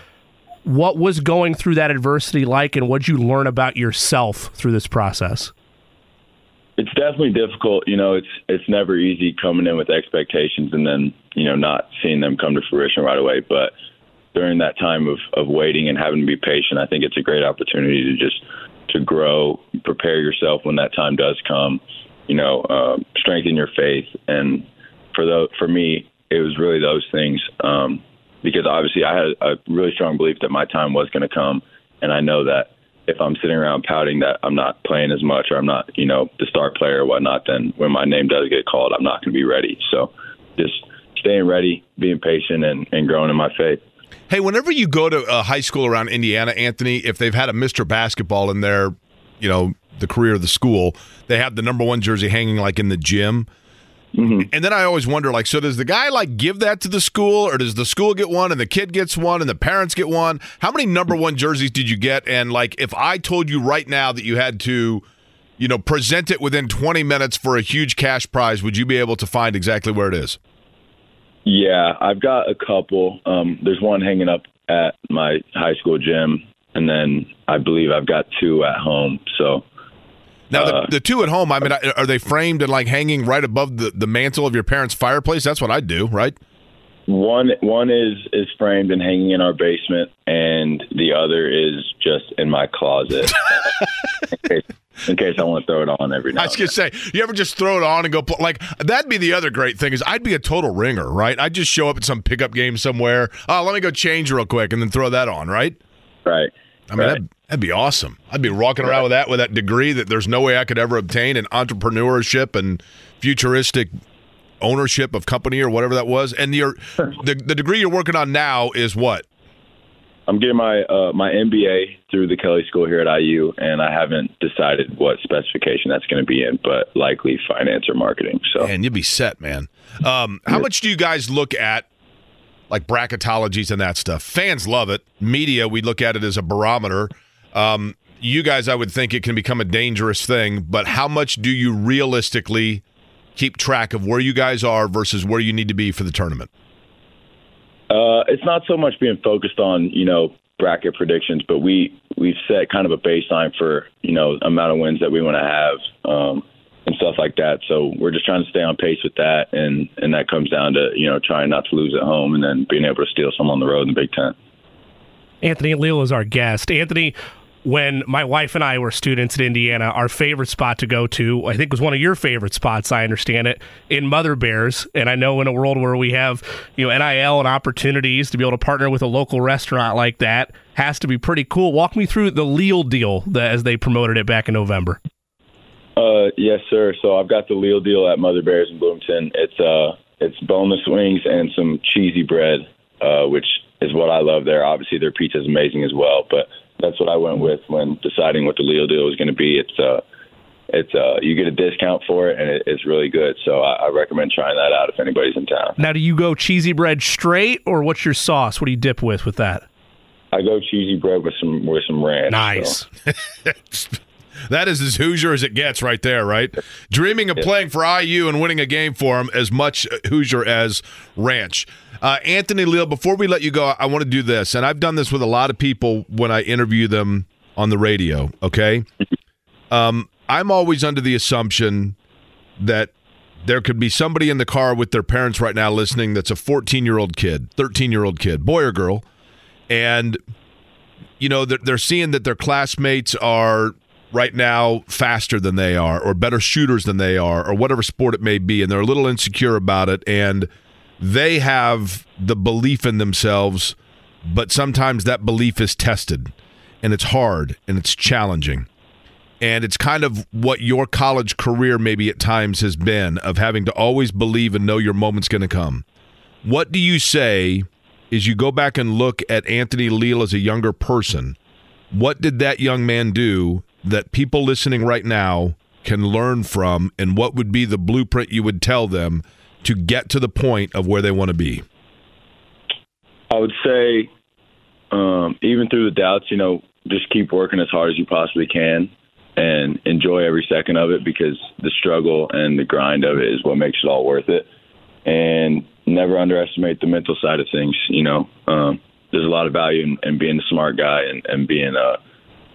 what was going through that adversity like and what you learn about yourself through this process it's definitely difficult you know it's it's never easy coming in with expectations and then you know not seeing them come to fruition right away but during that time of of waiting and having to be patient i think it's a great opportunity to just to grow prepare yourself when that time does come you know uh, strengthen your faith and for the for me it was really those things um because obviously I had a really strong belief that my time was going to come, and I know that if I'm sitting around pouting that I'm not playing as much or I'm not, you know, the star player or whatnot, then when my name does get called, I'm not going to be ready. So just staying ready, being patient, and, and growing in my faith. Hey, whenever you go to a high school around Indiana, Anthony, if they've had a Mr. Basketball in their, you know, the career of the school, they have the number one jersey hanging like in the gym. Mm-hmm. And then I always wonder, like, so does the guy like give that to the school, or does the school get one, and the kid gets one, and the parents get one? How many number one jerseys did you get? And like, if I told you right now that you had to, you know, present it within 20 minutes for a huge cash prize, would you be able to find exactly where it is? Yeah, I've got a couple. Um, there's one hanging up at my high school gym, and then I believe I've got two at home. So now, uh, the, the, two at home, I mean, are they framed and like hanging right above the, the mantle of your parents' fireplace? That's what I'd do, right? One one is is framed and hanging in our basement, and the other is just in my closet. in, case, in, case, I want to throw it on every night. I was gonna say, you ever just throw it on and go like that'd be the other great thing is I'd be a total ringer, right? I'd just show up at some pickup game somewhere. Oh, let me go change real quick and then throw that on, right? Right. I mean, right. that'd, that'd, be awesome. I'd be walking around with that with that degree that there's no way I could ever obtain in entrepreneurship and futuristic ownership of company or whatever that was. And your the the degree you're working on now is what? I'm getting my uh, my MBA through the Kelley School here at IU, and I haven't decided what specification that's going to be in, but likely finance or marketing. So, and you'd be set, man. Um, how much do you guys look at like bracketologies and that stuff. Fans love it. Media, we look at it as a barometer. Um, you guys, I would think it can become a dangerous thing, but how much do you realistically keep track of where you guys are versus where you need to be for the tournament? Uh, it's not so much being focused on, you know, bracket predictions, but we we've set kind of a baseline for, you know, amount of wins that we want to have. Um, and stuff like that. So we're just trying to stay on pace with that, and and that comes down to you know trying not to lose at home and then being able to steal some on the road in the Big Ten. Anthony Leal is our guest. Anthony, when my wife and I were students at Indiana, our favorite spot to go to, I think, was one of your favorite spots. I understand it in Mother Bears, and I know in a world where we have you know NIL and opportunities to be able to partner with a local restaurant like that has to be pretty cool. Walk me through the Leal deal that, as they promoted it back in November. Uh, yes, sir. So I've got the Leal deal at Mother Bears in Bloomington. It's uh, it's boneless wings and some cheesy bread, uh, which is what I love there. Obviously, their pizza is amazing as well, but that's what I went with when deciding what the Leal deal was going to be. It's uh, it's uh, you get a discount for it, and it, it's really good. So I, I recommend trying that out if anybody's in town. Now, do you go cheesy bread straight, or what's your sauce? What do you dip with with that? I go cheesy bread with some with some ranch. Nice. so. that is as Hoosier as it gets, right there. Right, dreaming of playing for IU and winning a game for them as much Hoosier as ranch. Uh, Anthony Leal, before we let you go, I want to do this, and I've done this with a lot of people when I interview them on the radio. Okay, um, I'm always under the assumption that there could be somebody in the car with their parents right now listening that's a 14 year old kid, 13 year old kid, boy or girl, and you know they're, they're seeing that their classmates are right now faster than they are or better shooters than they are or whatever sport it may be and they're a little insecure about it and they have the belief in themselves but sometimes that belief is tested and it's hard and it's challenging. And it's kind of what your college career maybe at times has been of having to always believe and know your moment's going to come. What do you say is you go back and look at Anthony Leal as a younger person? What did that young man do that people listening right now can learn from, and what would be the blueprint you would tell them to get to the point of where they want to be? I would say, um, even through the doubts, you know, just keep working as hard as you possibly can and enjoy every second of it because the struggle and the grind of it is what makes it all worth it. And never underestimate the mental side of things. You know, um, there's a lot of value in, in being a smart guy and, and being uh,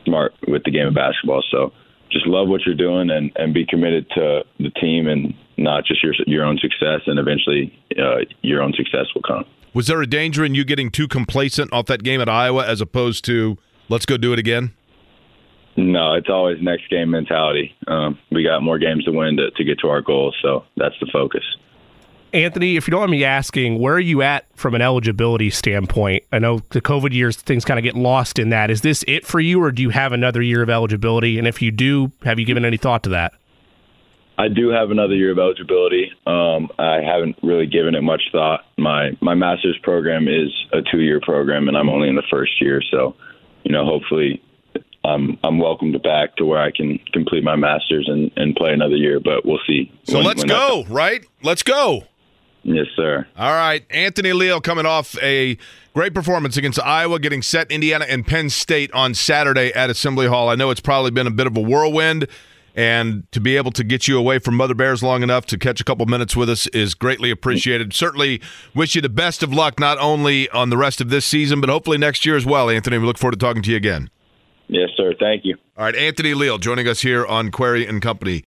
smart with the game of basketball. So just love what you're doing and, and be committed to the team and not just your your own success. And eventually, uh, your own success will come. Was there a danger in you getting too complacent off that game at Iowa as opposed to let's go do it again? No, it's always next game mentality. Um, we got more games to win to, to get to our goals, so that's the focus. Anthony, if you don't mind me asking, where are you at from an eligibility standpoint? I know the COVID years, things kind of get lost in that. Is this it for you, or do you have another year of eligibility? And if you do, have you given any thought to that? I do have another year of eligibility. Um, I haven't really given it much thought. My my master's program is a two year program, and I'm only in the first year. So, you know, hopefully, I'm I'm welcomed back to where I can complete my master's and, and play another year. But we'll see. So when, let's when go, right? Let's go. Yes, sir. All right. Anthony Leal coming off a great performance against Iowa, getting set Indiana and Penn State on Saturday at Assembly Hall. I know it's probably been a bit of a whirlwind, and to be able to get you away from Mother Bears long enough to catch a couple minutes with us is greatly appreciated. Certainly wish you the best of luck, not only on the rest of this season, but hopefully next year as well, Anthony. We look forward to talking to you again. Yes, sir. Thank you. All right. Anthony Leal joining us here on Query and Company.